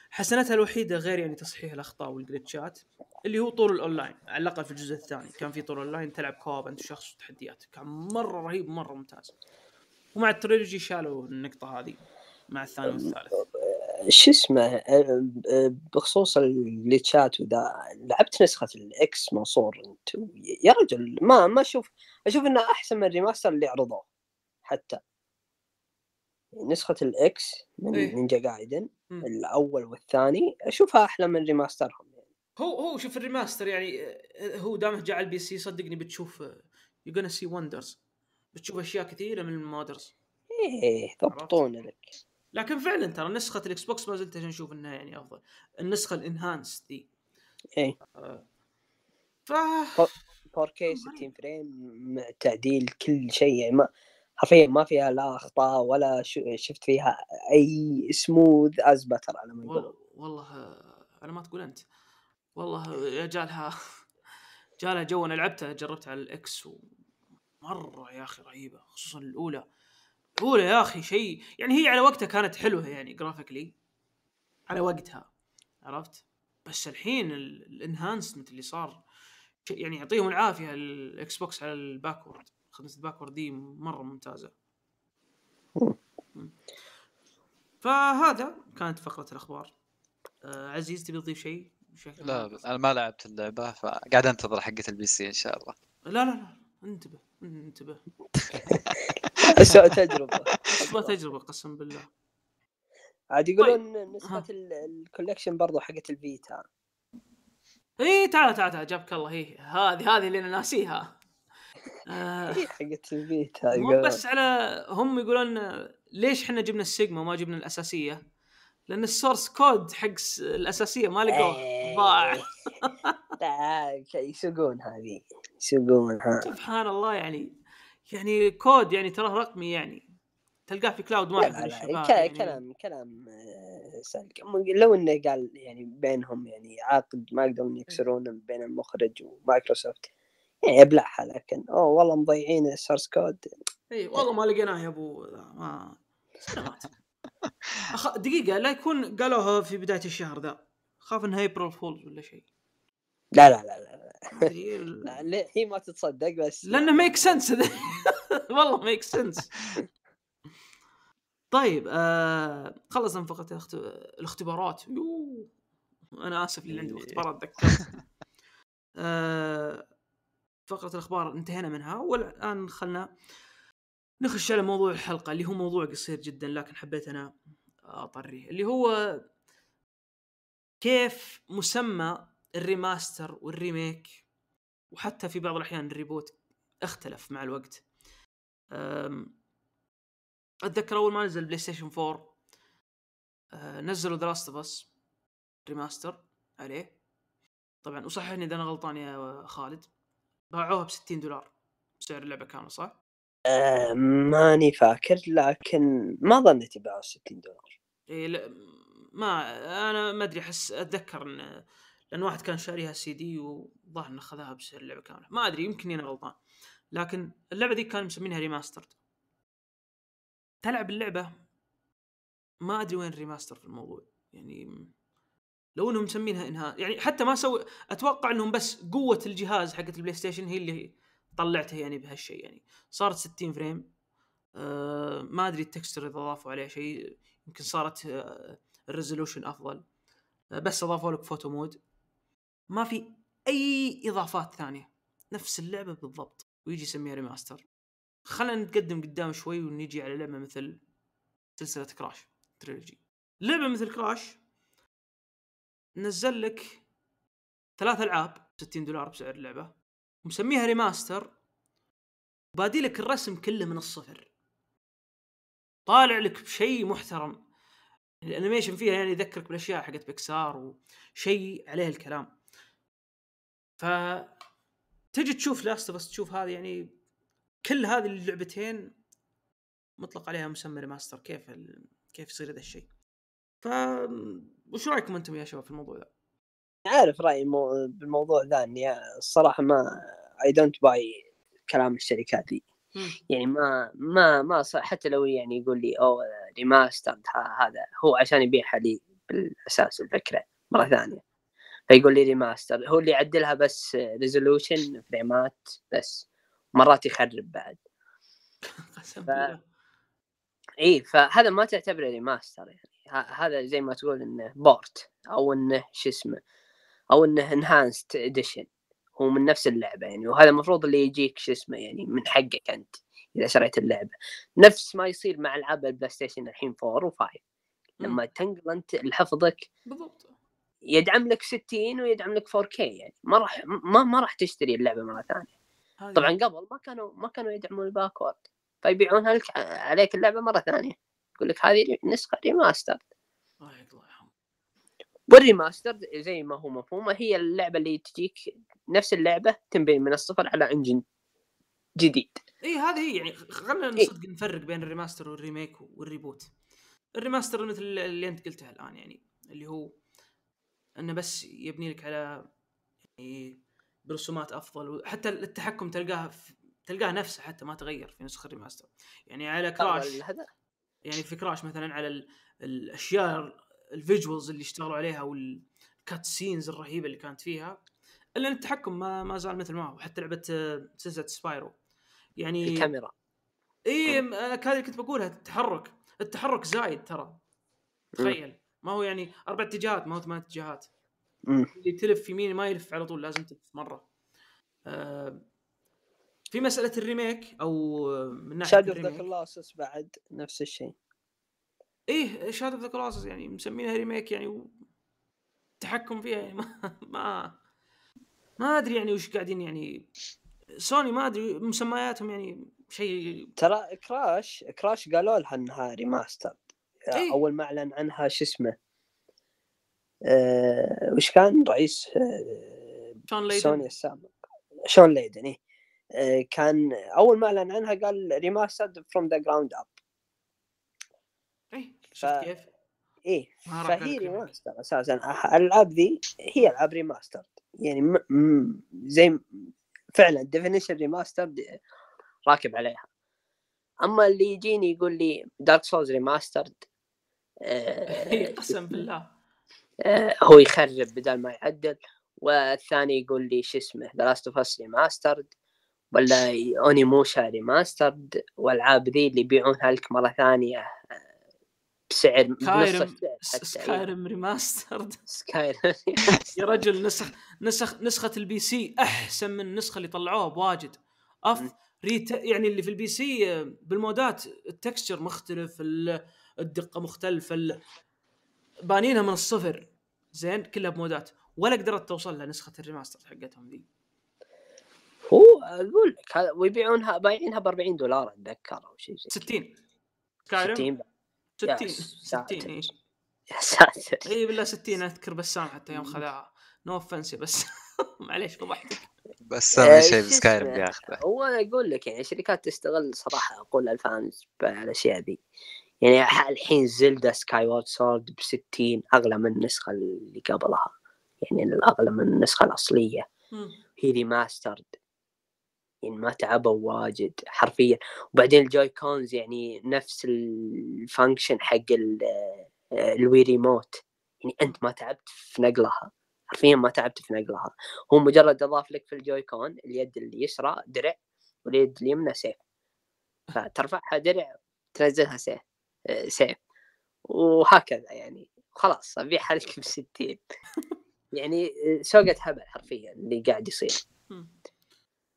حسنتها الوحيدة غير يعني تصحيح الأخطاء وال glitchات اللي هو طول الأونلاين على الأقل في الجزء الثاني. كان في طول اونلاين تلعب co-op أنت شخص وتحديات. كان مرة رهيب مره ممتاز. ومع ال trilogy شالوا النقطة هذه مع الثاني والثالث. شو اسمه؟ بخصوص الجلتشات وذا لعبت نسخة ال X منصور انت يا رجل ما ما أشوف أشوف إنه أحسن من ال remaster اللي عرضوه حتى. نسخة ال X من إيه. Ninja Gaiden مم. الأول والثاني أشوفها أحلى من remaster هم يعني. هو هو شوف الريماستر يعني آه، هو دامه جاء على ال PC صدقني بتشوف you gonna see wonders بتشوف أشياء كثيرة من ال modders إيه ضبطون لك لكن فعلا ترى نسخة ال Xbox ما زلت أشوف إنها يعني أفضل النسخة ال enhanced إيه آه. ف 4K 60 frame تعديل كل شيء يعني ما حرفيا ما فيها لا أخطاء ولا شفت فيها أي smooth as butter على ما يقولون. والله, والله على ما تقول أنت. والله يا جالها جالها جو أنا لعبتها جربتها على ال X ومرة يا أخي رهيبة خصوصا الأولى. الأولى يا أخي شيء يعني هي على وقتها كانت حلوة يعني graphically على وقتها عرفت؟ بس الحين ال- ال enhancement اللي صار يعني يعطيهم العافية ال Xbox على ال backward خدمه ال backward دي مرة ممتازة. مم. فهذا كانت فقرة الأخبار. آه عزيز تبي تضيف شيء؟ بشكل لا؟ أنا ما لعبت اللعبة فقاعد أنتظر حقة ال PC إن شاء الله. لا لا لا انتبه انتبه. سوء تجربة. تبغى تجربة قسم بالله. عاد طيب. يقولون نسخة ها. ال- ال collection برضو حقت الفيتا. اي تعال تعال تعال جابك الله. هي هذه هذه اللي أنا ناسيها. آه هي حقت ال Vita مو يقولون. بس على هم يقولون ليش إحنا جبنا السيجما وما جبنا الأساسية؟ لأن ال source code حق الأساسية ما لقوه إيه. ضاع لا يسوقون هذه يسوقونها سبحان الله يعني يعني كود يعني ترى رقمي يعني تلقاه في cloud لا واحد من الشباب ك- يعني كلام كلام آه، سلك م- لو إنه قال يعني بينهم يعني عقد ما يقدرون يكسرونه بين المخرج ومايكروسوفت ابلعها لكن أوه والله مضيعين ال source code إي والله ما لقيناه يا أبو ما سنوات. أخ... دقيقة لا يكون قالوها في بداية الشهر ذا. خاف إنها April Fools ولا شيء. لا لا لا لا, لا. لا هي ما تتصدق بس لأنه make sense والله make sense طيب آه خلصنا من فقره الاخت... الاختبارات. يوه. أنا آسف اللي عندي اختبارات ذكرت آه فقرة الأخبار انتهينا منها والآن خلنا نخش على موضوع الحلقة اللي هو موضوع قصير جدا لكن حبيت أنا أطريه اللي هو كيف مسمى ال remaster وال remake؟ وحتى في بعض الأحيان ال reboot اختلف مع الوقت. أتذكر أول ما نزل PlayStation 4 أه، نزلوا Of Us remaster عليه. طبعا وصححني إذا أنا غلطان يا خالد. باعوها ب 60 دولار بسعر اللعبة كاملة صح؟ آه ماني فاكر لكن ما ظنيت يبيعوا 60 دولار. إيه لا ما أنا ما أدري أحس أتذكر إن لأن واحد كان شاريها سي دي وظاهر إنه خذاها بسعر اللعبة كاملة. ما أدري يمكن أنا غلطان. لكن اللعبة دي كانوا مسمينها remastered تلعب اللعبة ما أدري وين ال remaster في الموضوع. يعني لو انهم مسمينها انها يعني حتى ما سوي أتوقع إنهم بس قوة الجهاز حقت ال PlayStation هي اللي طلعتها يعني بهالشيء يعني. صارت 60 frame آه ما أدري ال texture إذا اضافوا عليه شيء يمكن صارت آه ال resolution أفضل. آه بس أضافوا لك photo mode. ما في أي إضافات ثانية. نفس اللعبة بالضبط. ويجي يسميها remaster. خلينا نتقدم قدام شوي ونيجي على لعبة مثل سلسلة Crash trilogy. لعبة مثل Crash نزل لك ثلاث ألعاب 60 دولار بسعر اللعبة مسميها remaster بادي لك الرسم كله من الصفر. طالع لك بشيء محترم. ال animation فيها يعني يذكرك بالأشياء حقت بيكسار وشيء عليه الكلام. ف تجي تشوف Last of Us تشوف هذه يعني كل هذه اللعبتين مطلق عليها مسمى remaster كيف ال... كيف يصير هذا الشيء. ف وش رأيكم أنتم يا شباب في الموضوع ذا؟ عارف رأيي مو... بالموضوع ذا إني الصراحة ما I don't buy كلام الشركات دي. يعني ما ما ما صار حتى لو يعني يقول لي أو remaster هذا. هو عشان يبيعها لي بالأساس الفكرة. مرة ثانية. فيقول لي remaster هو اللي يعدلها بس resolution فريمات بس. مرات يخرب بعد. ف- اي فهذا ما تعتبره remaster يعني. هذا زي ما تقول إنه port أو إنه شو اسمه أو إنه enhanced edition هو من نفس اللعبة يعني وهذا المفروض اللي يجيك شو اسمه يعني من حقك أنت إذا شريت اللعبة. نفس ما يصير مع ألعاب ال PlayStation الحين 4 و5 لما تنقل أنت لحفظك بالضبط. يدعم لك 60 ويدعم لك 4K يعني. ما راح ما ما راح تشتري اللعبة مرة ثانية. طبعا قبل ما كانوا ما كانوا يدعمون ال backward فيبيعونها لك عليك اللعبة مرة ثانية. يقول لك هذه نسخه remaster الله وال remaster زي ما هو مفهومه هي اللعبة اللي تجيك نفس اللعبة تنبني من الصفر على engine جديد. إي هذه هي يعني خلينا إيه. نصدق نفرق بين الريماستر والريميك والريبوت الريماستر مثل اللي أنت قلتها الآن يعني اللي هو إنه بس يبني لك على يعني برسومات أفضل وحتى التحكم تلقاه تلقاه نفسه حتى ما تغير في نسخة ال remaster يعني على Crash هذا يعني في Crash مثلا على ال- الأشياء ال visuals اللي اشتغلوا عليها وال cutscenes الرهيبة اللي كانت فيها إلا إن التحكم ما ما زال مثل ما هو حتى لعبة آه، سلسلة Spyro. يعني الكاميرا. إي أنا هذه اللي كنت بقولها التحرك. التحرك زايد ترى. تخيل. ما هو يعني أربع اتجاهات ما هو ثمان اتجاهات. اللي تلف يمين ما يلف على طول لازم تلف مرة. آه في مسألة ال remake أو من ناحية Shadow the Colossus بعد نفس الشيء. إيه Shadow the Colossus يعني مسمينها remake يعني و... التحكم فيها يعني ما ما ما أدري يعني وش قاعدين يعني. سوني ما أدري مسمياتهم يعني شيء ترى Crash Crash قالوا لها إنها remaster إيه. أول ما أعلن عنها شو اسمه. أه وش كان رئيس أه شون ليدن سوني السابق. شون ليدن إيه. أه كان أول ما أعلن عنها قال remastered from the ground up ف- شفت كيف؟ إيه راح فهي remaster. أساسا. الألعاب ذي هي ألعاب remaster يعني م... م... زي فعلا definition remaster راكب عليها. أما اللي يجيني يقول لي Dark Souls Remastered قسم بالله. آه، هو يخرب بدل ما يعدل. والثاني يقول لي شو اسمه The Last of Us Remastered ولا Onimusha Remastered والالعاب ذي اللي يبيعونها لك مرة ثانية آه، بسعر Skyrim السعر حتى Skyrim remastered Skyrim يا رجل نسخ نسخ نسخة ال PC أحسن من النسخة اللي طلعوها بواجد. أف. ريت يعني اللي في ال PC آه، بالمودات ال texture مختلف ال- الدقة مختلفة ال- بانينها من الصفر. زين كلها بمودات. ولا قدرت توصل لها نسخه ال remaster حقتهم ذي. هو أقول لك هذا ويبيعونها بايعينها ب 40 دولار أتذكر أو شيء زي 60 Skyrim 60 60 يا 60 ساتر. اي يا ساتر. إي بالله 60 أذكر بسام حتى يوم خذاها no offense بس. معليش فضحتك بس أنا شيء ب Skyrim؟ بياخذه هو أنا أقول لك يعني شركات تستغل صراحة أقول ال fans بالأشياء ذي. يعني الحين Zelda Skyward Sword ب 60 أغلى من النسخة اللي قبلها. يعني الأغلى من النسخة الأصلية. هي remastered يعني ما تعبوا واجد حرفيا. وبعدين ال Joy-Cons يعني نفس ال function حق ال- آه، ال Wii Remote. يعني أنت ما تعبت في نقلها. حرفيا ما تعبت في نقلها. هو مجرد إضاف لك في ال Joy-Con اليد اليسرى درع واليد اليمنى سيف. فترفعها درع تنزلها سيف آه، سيف. وهكذا يعني. خلاص ابيعها لك ب 60 يعني آه، سوقة هبل حرفيا اللي قاعد يصير.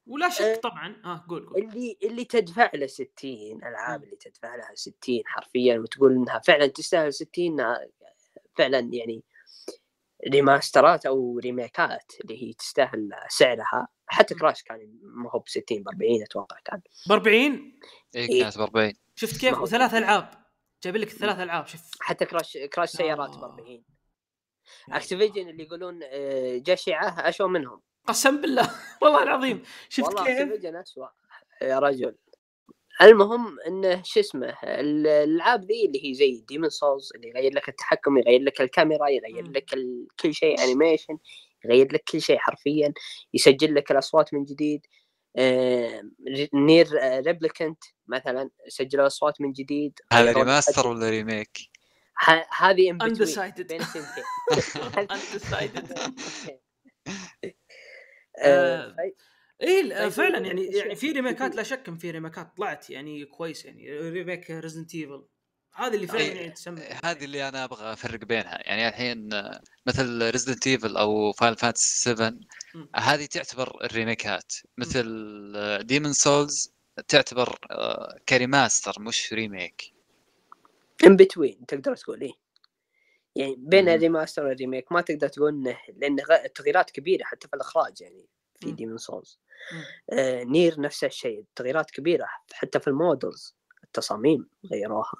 ولا. شك طبعا. آه قول قول. اللي اللي تدفع له 60 ألعاب. اللي تدفع لها 60 حرفيا وتقول إنها فعلا تستاهل 60 إنها فعلا يعني ريماسترات أو ريميكات اللي هي تستاهل سعرها. حتى. كراش كان ما هو ب 60 ب 40 أتوقع كان. ب 40 اي إيه. كانت ب 40 شفت كيف؟ وثلاث ألعاب. جايب لك ثلاث ألعاب شوف. حتى Crash Crash سيارات ب آه. 40 Activision اللي يقولون آه، جشعة أشوى منهم. قسم بالله. والله العظيم. شفت والله كيف؟ Activision اسوء يا رجل. المهم إنه شو اسمه ال- الألعاب ذي اللي هي زي Demon's Souls اللي يغير لك التحكم يغير لك الكاميرا يغير. لك كل شيء animation يغير لك كل شيء حرفيا يسجل لك الأصوات من جديد. آه، NieR Replicant مثلا سجلوا اصوات من جديد. هذا remaster. ولا remake؟ ه- هذه Undecided. بين الثنتين. آه، آه، إيه طيب، فعلا يعني يعني في ريميكات كثير. لا شك إن في ريميكات طلعت يعني كويس يعني. remake Resident Evil هذه اللي فعلا يعني تسمى. هذه اللي أنا أبغى أفرق بينها. يعني الحين آه، مثل Resident Evil أو Final Fantasy 7 مم. هذه تعتبر الريميكات. مثل Demon's Souls تعتبر آه، ك remaster مش remake in between تقدر تقول إيه. يعني بين. ال remaster وال remake ما تقدر تقول انه لأن التغييرات كبيرة حتى في الإخراج يعني في. Demon's Souls. آه NieR نفس الشيء التغييرات كبيرة حتى في ال models التصاميم غيروها.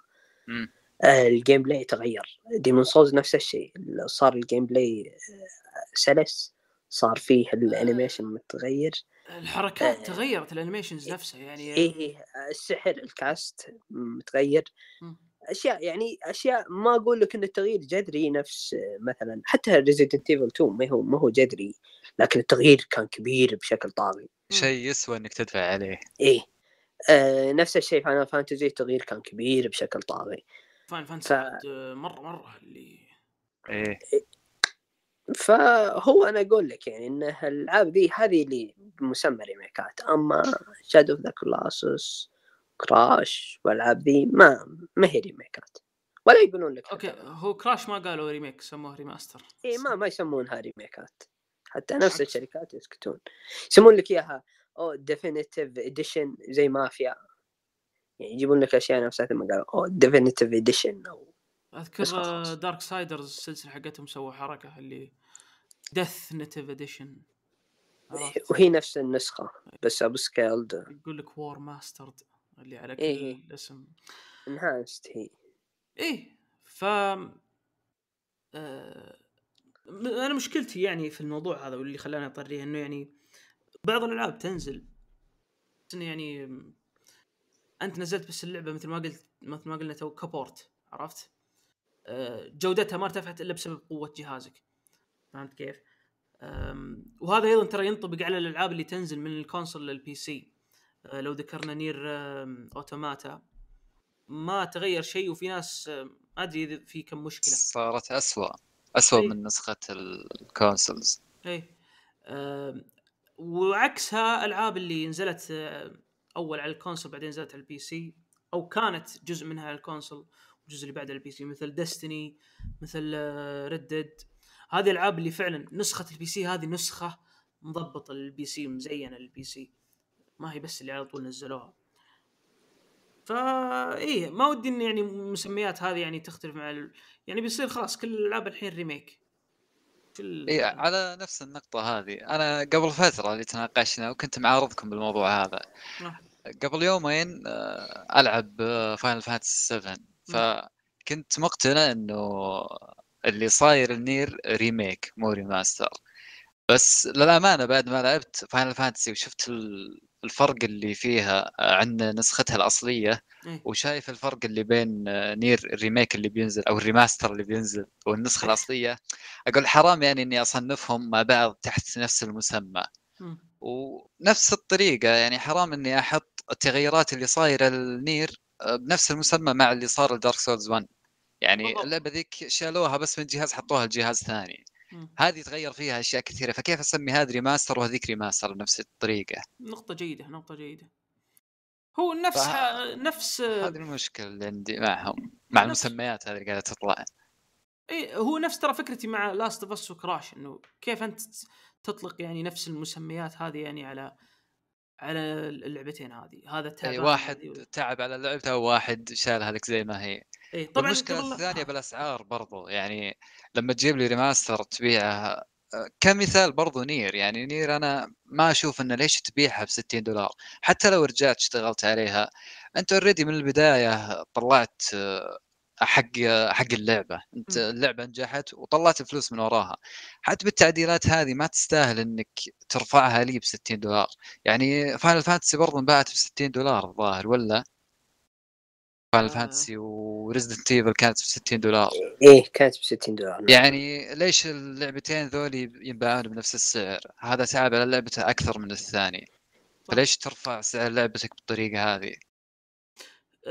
آه ال gameplay تغير Demon's Souls نفس الشيء صار ال gameplay آه سلس صار فيه ال animation متغير الحركات آه، تغيرت ال animations نفسها يعني إيه السحر ال cast متغير مم. أشياء يعني أشياء ما أقول لك إن التغيير جذري نفس مثلا حتى Resident Evil 2 ما هو ما هو جذري لكن التغيير كان كبير بشكل طاغي. شيء يسوى إنك تدفع عليه. إيه. آه نفس الشيء Final Fantasy التغيير كان كبير بشكل طاغي. Final ف- Fantasy عاد، آه، مرة مرة اللي إيه. فهو أنا أقول لك يعني إن الألعاب ذي هذه اللي بمسمى ريميكات. أما Shadow of the Colossus Crash والالعاب ذي ما ما هي ريميكات. ولا يقولون لك okay. هو Crash ما قالوا remake سموه remaster. إي ما ما يسمونها ريميكات. حتى نفس الشركات يسكتون. يسمون لك إياها أو definitive edition زي مافيا. يعني يجيبون لك أشياء نفسها ثم قالوا أو definitive edition أو أذكر. Darksiders السلسلة حقتهم سووا حركة اللي definitive edition وهي نفس النسخة بس upscaled يقول لك Warmastered اللي على كل إيه. اسم enhanced هي إيه ف آه... أنا مشكلتي يعني في الموضوع هذا واللي خلاني أطريه إنه يعني بعض الألعاب تنزل إنه يعني أنت نزلت بس اللعبة مثل ما قلت مثل ما قلنا تو ك port عرفت؟ آه، جودتها ما ارتفعت إلا بسبب قوة جهازك فهمت كيف؟ وهذا أيضا ترى ينطبق على الألعاب اللي تنزل من ال console لل PC لو ذكرنا NieR أم، Automata. ما تغير شيء وفي ناس أم، ما أدري في كم مشكلة. صارت اسوء اسوء إيه. من نسخة ال consoles اي وعكسها ألعاب اللي نزلت أول على ال console بعدين نزلت على ال PC أو كانت جزء منها على ال console والجزء اللي بعده على ال PC مثل Destiny مثل Red هذه الألعاب اللي فعلا نسخة ال PC هذه نسخة مضبطة لل PC مزينة لل PC ما هي بس اللي على طول نزلوها. فا إيه ما ودي إن يعني المسميات هذه يعني تختلف مع ال... يعني بيصير خلاص كل الألعاب الحين remake ال... اي على نفس النقطة هذه. أنا قبل فترة اللي تناقشنا وكنت معارضكم بالموضوع هذا. نعم. قبل يومين آه، ألعب Final Fantasy 7 فكنت مقتنع إنه اللي صاير ال NieR remake مو remaster بس للأمانة بعد ما لعبت Final Fantasy وشفت ال- الفرق اللي فيها عن نسختها الأصلية إيه. وشايف الفرق اللي بين آه، NieR ال remake اللي بينزل أو ال remaster اللي بينزل والنسخة الأصلية أقول حرام يعني إني أصنفهم مع بعض تحت نفس المسمى. ونفس الطريقة يعني حرام إني أحط التغيرات اللي صايرة لل NieR آه، بنفس المسمى مع اللي صار ل Dark Souls 1 يعني. اللعبة ذيك شالوها بس من جهاز حطوها لجهاز ثاني. هذه تغير فيها أشياء كثيرة فكيف أسمي هذه remaster وهذيك remaster بنفس الطريقة؟ نقطة جيدة نقطة جيدة. هو نفس. نفس هذه المشكلة اللي عندي معهم مع نفس- المسميات هذه اللي قاعدة تطلع. إي هو نفس ترى فكرتي مع Last of Us و Crash إنه كيف أنت تطلق يعني نفس المسميات هذه يعني على على اللعبتين هذه هذا إي تعبان واحد هذه- تعب على لعبته وواحد شالها لك زي ما هي. اي طبعا قبل لا- الثانية بالأسعار برضو يعني لما تجيب لي remaster تبيعها آه، كمثال برضو NieR يعني NieR أنا ما أشوف إنه ليش تبيعها ب 60 دولار؟ حتى لو رجعت اشتغلت عليها أنت already من البداية طلعت آه، حق حق اللعبة. أنت. اللعبة نجحت وطلعت الفلوس من وراها. حتى بالتعديلات هذه ما تستاهل إنك ترفعها لي ب 60 دولار. يعني Final Fantasy برضو انباعت ب 60 دولار الظاهر ولا؟ Final آه. Fantasy و Resident Evil كانت ب 60 دولار إيه كانت ب 60 دولار نعم. يعني ليش اللعبتين ذولي ينباعون بنفس السعر هذا تعب على لعبته أكثر من الثاني فليش ترفع سعر لعبتك بالطريقة هذه؟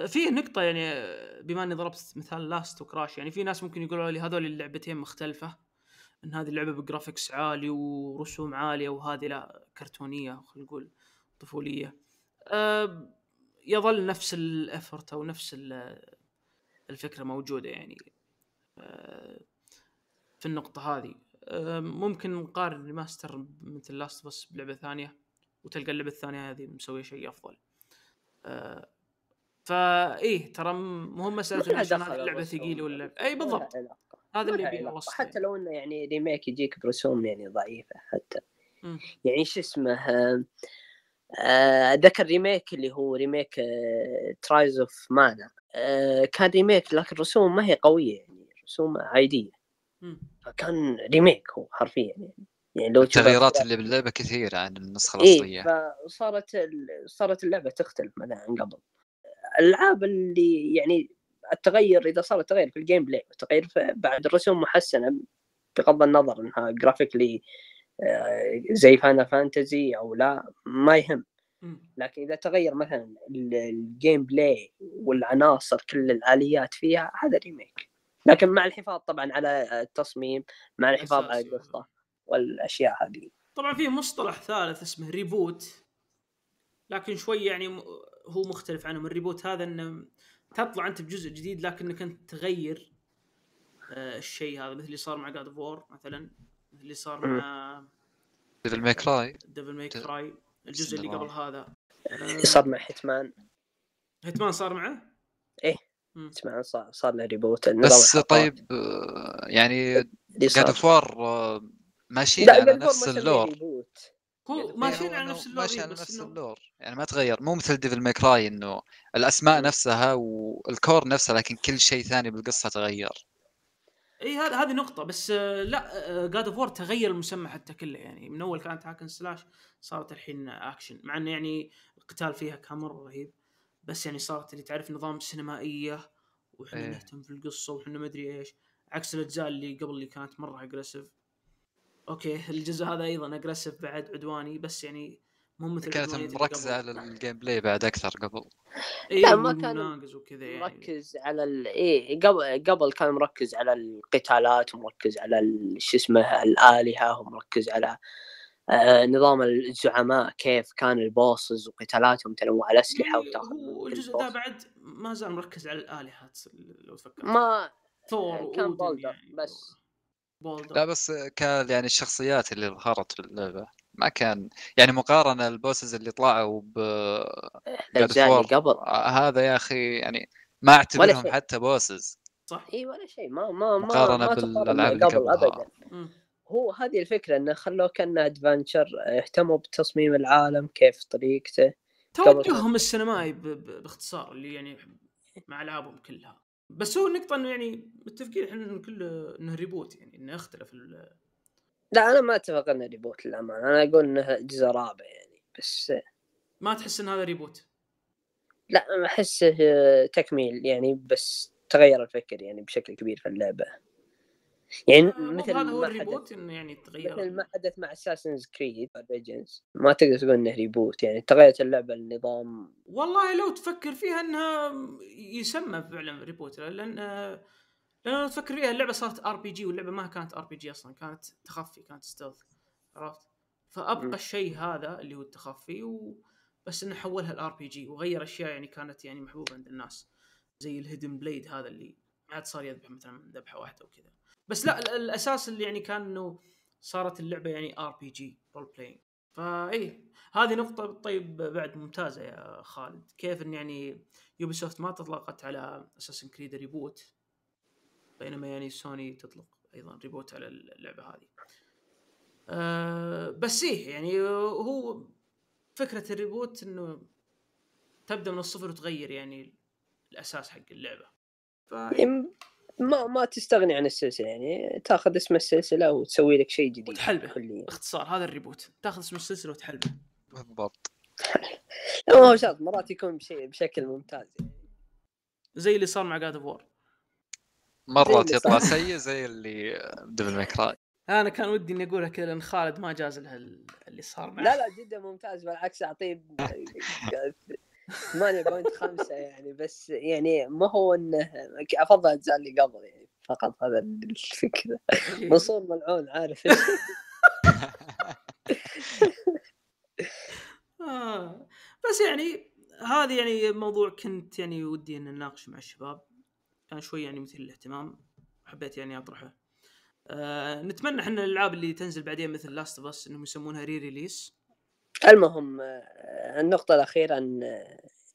في نقطة يعني بما إني ضربت مثال Last و Crash يعني في ناس ممكن يقولوا لي هذول اللعبتين مختلفة إن هذه اللعبة ب graphics عالي ورسوم عالية وهذه لا كرتونية خلينا نقول طفولية أه يظل نفس ال effort أو نفس الفكرة موجودة يعني أه في النقطة هذه. ممكن نقارن remaster مثل Last بس بلعبة ثانية وتلقى اللعبة الثانية هذه مسوية شيء أفضل. أه فايه ترى مو مسألة عشان اللعبة ثقيلة ولا اي بالضبط. هذا اللي يبي حتى لو إنه يعني remake يجيك برسوم يعني ضعيفة حتى. م. يعني شو اسمه أتذكر ريميك اللي هو remake Trials of Mana كان remake لكن رسوم ما هي قوية يعني رسوم عادية. فكان remake هو حرفيا يعني. يعني لو التغييرات اللي باللعبة كثيرة عن النسخة الأصلية. إيه فصارت صارت اللعبة تختلف مثلا عن قبل. الألعاب اللي يعني التغير إذا صار تغير في ال gameplay وتغير بعد الرسوم محسنة بغض النظر إنها graphically آه، زي Final Fantasy أو لا ما يهم. لكن إذا تغير مثلا ال gameplay والعناصر كل الآليات فيها هذا remake لكن مع الحفاظ طبعا على التصميم مع الحفاظ على القصة والأشياء هذه. طبعا في مصطلح ثالث اسمه reboot لكن شوي يعني هو مختلف عنهم. ال reboot هذا إنه تطلع أنت بجزء جديد لكنك أنت تغير آه الشيء هذا مثل اللي صار مع God of War مثلا. مثل اللي صار مع Devil May Cry Devil May Cry الجزء اللي قبل هذا. اللي صار مع Hitman Hitman صار معه؟ إيه. Hitman صار صار له reboot بس طيب آه، يعني God of War ماشيين على نفس ال lore. هو يعني ماشيين على نفس ال lore ماشي على نفس ال lore. يعني ما تغير مو مثل Devil May Cry إنه الأسماء نفسها وال core نفسها لكن كل شيء ثاني بالقصة تغير. إي هذا هذه نقطة بس آه، لا God of War تغير المسمى حتى كله يعني. من أول كانت hack and slash صارت الحين اكشن مع إنه يعني القتال فيها كان مرة رهيب. بس يعني صارت اللي تعرف نظام سينمائية وحنا إيه. نهتم في القصة وحنا ما أدري إيش. عكس الأجزاء اللي قبل اللي كانت مرة aggressive أوكي الجزء هذا أيضا aggressive بعد عدواني بس يعني مو مثل كانت مركزة على ال gameplay بعد أكثر قبل. إيه لا ما كان وكذا يعني. مركز على ال... إيه قبل قبل كان مركز على القتالات ومركز على شو اسمه الآلهة ومركز على آه نظام الزعماء كيف كان ال bosses وقتالاتهم تنوع الأسلحة يعني وتاخذ هو الجزء ذا بعد ما زال مركز على الالهات لو تفكر. ما ثور كان boulder يعني بس. boulder. لا بس كان يعني الشخصيات اللي ظهرت في اللعبة. ما كان. يعني مقارنة ال bosses اللي طلعوا ب قبل. هذا يا أخي يعني ما أعتبرهم حتى bosses. صح. إي ولا شيء. ما ما ما مقارنة ما بالألعاب اللي قبل ابدا. هو هذه الفكرة إنه خلوه كأنه adventure اهتموا بتصميم العالم كيف طريقته. توجههم السينمائي باختصار اللي يعني مع ألعابهم كلها. بس هو النقطة إنه يعني متفقين إحنا كله إنه reboot يعني إنه اختلف ال... لا أنا ما أتفق إنه reboot للأمانة. أنا أقول إنه جزء رابع يعني بس ما تحس إن هذا reboot؟ لا احسه تكميل يعني بس تغير الفكر يعني بشكل كبير في اللعبة. يعني آه مثل هذا هو ال reboot إنه يعني تغير. مثل ما حدث مع Assassin's Creed Origins ما تقدر تقول إنه reboot يعني تغيرت اللعبة النظام. والله لو تفكر فيها إنها يسمى فعلا reboot لأن لأن تفكر فيها اللعبة صارت RPG واللعبة ما كانت RPG أصلا كانت تخفي كانت stealth عرفت؟ فأبقى. الشيء هذا اللي هو التخفي و... بس إنه حولها ال RPG وغير أشياء يعني كانت يعني محبوبة عند الناس. زي ال hidden blade هذا اللي ما عاد صار يذبح مثلا ذبحة واحدة وكذا بس لا الأساس اللي يعني كان إنه صارت اللعبة يعني RPG role-playing فاي هذه نقطة طيب بعد ممتازة يا خالد. كيف إن يعني Ubisoft ما تطلقت على Assassin's Creed reboot بينما يعني سوني تطلق أيضا reboot على اللعبة هذه. أه بس إيه يعني هو فكرة ال reboot إنه تبدأ من الصفر وتغير يعني الأساس حق اللعبة. ف... ما ما تستغني عن السلسلة يعني تاخذ اسم السلسلة وتسوي لك شيء جديد. وتحلبه. باختصار هذا ال reboot. تاخذ اسم السلسلة وتحلبه. بالضبط. لا ما هو شرط مرات يكون بشيء بشكل ممتاز يعني. زي اللي صار مع God of War مرات يطلع سيء زي اللي Devil May Cry أنا كان ودي إني اقولها كذا لأن خالد ما جاز لها اللي صار معه. لا لا جدا ممتاز بالعكس أعطيه 8.5 يعني بس يعني ما هو إنه أفضل الأجزاء اللي قبل يعني فقط هذا الفكرة. منصور ملعون عارف. آه. بس يعني هذه يعني موضوع كنت يعني ودي إن نناقشه مع الشباب. كان شوي يعني مثير للاهتمام حبيت يعني أطرحه. آه نتمنى إحنا الألعاب اللي تنزل بعدين مثل Last of Us إنهم يسمونها re-release المهم آه، النقطة الأخيرة أن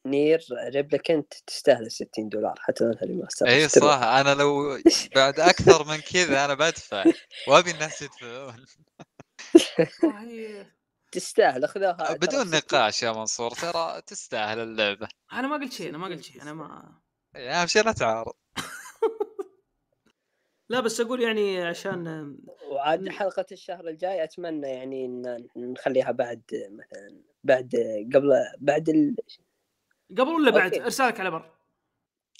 Nier Replicant تستاهل 60 دولار حتى لو انها remaster اي صح. أنا لو بعد أكثر من كذا أنا بدفع. وأبي الناس يدفعون تستاهل أخذوها. بدون نقاش يا منصور ترى تستاهل اللعبة. أنا ما قلت شيء أنا ما قلت شيء أنا ما اهم شيء لا تعارض. لا بس أقول يعني عشان وعاد حلقة الشهر الجاي أتمنى يعني إن نخليها بعد مثلا بعد قبل بعد ال... قبل ولا بعد؟ أوكي. أرسالك على بر.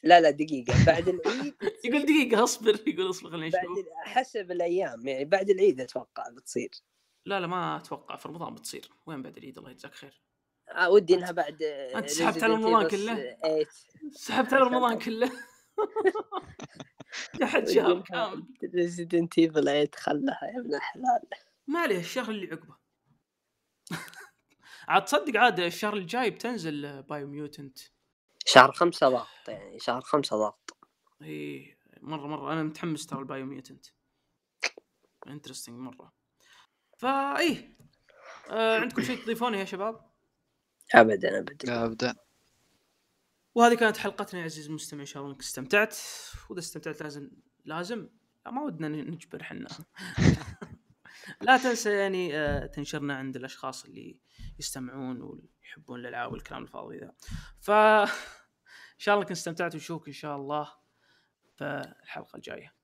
لا لا دقيقة. بعد العيد. يقول دقيقة أصبر. يقول أصبر أشوف. ال- حسب الأيام يعني بعد العيد أتوقع بتصير. لا لا ما أتوقع في رمضان بتصير. وين بعد العيد؟ الله يجزاك خير. ودي إنها بعد أنت سحبت على رمضان كله؟ سحبت على رمضان كله؟ قحت شهر. كامل Resident Evil 8 خلها يا ابن الحلال. ما عليه الشهر اللي عقبه. عاد تصدق عاد الشهر الجاي بتنزل Biomutant شهر خمسة ضغط يعني شهر خمسة ضغط إي مرة مرة. أنا متحمس ترى ال Biomutant interesting مره فاي آه عندكم شيء تضيفونه يا شباب؟ ابدا ابدا. ابدا. وهذه كانت حلقتنا يا عزيزي المستمع إن شاء الله إنك استمتعت. وإذا استمتعت لازم لازم. لا، ما ودنا نجبر حنا لا تنسى يعني آه، تنشرنا عند الأشخاص اللي يستمعون ويحبون الألعاب والكلام الفاضي ذا. ف إن شاء الله إنك استمتعت ونشوفك إن شاء الله في الحلقة الجاية.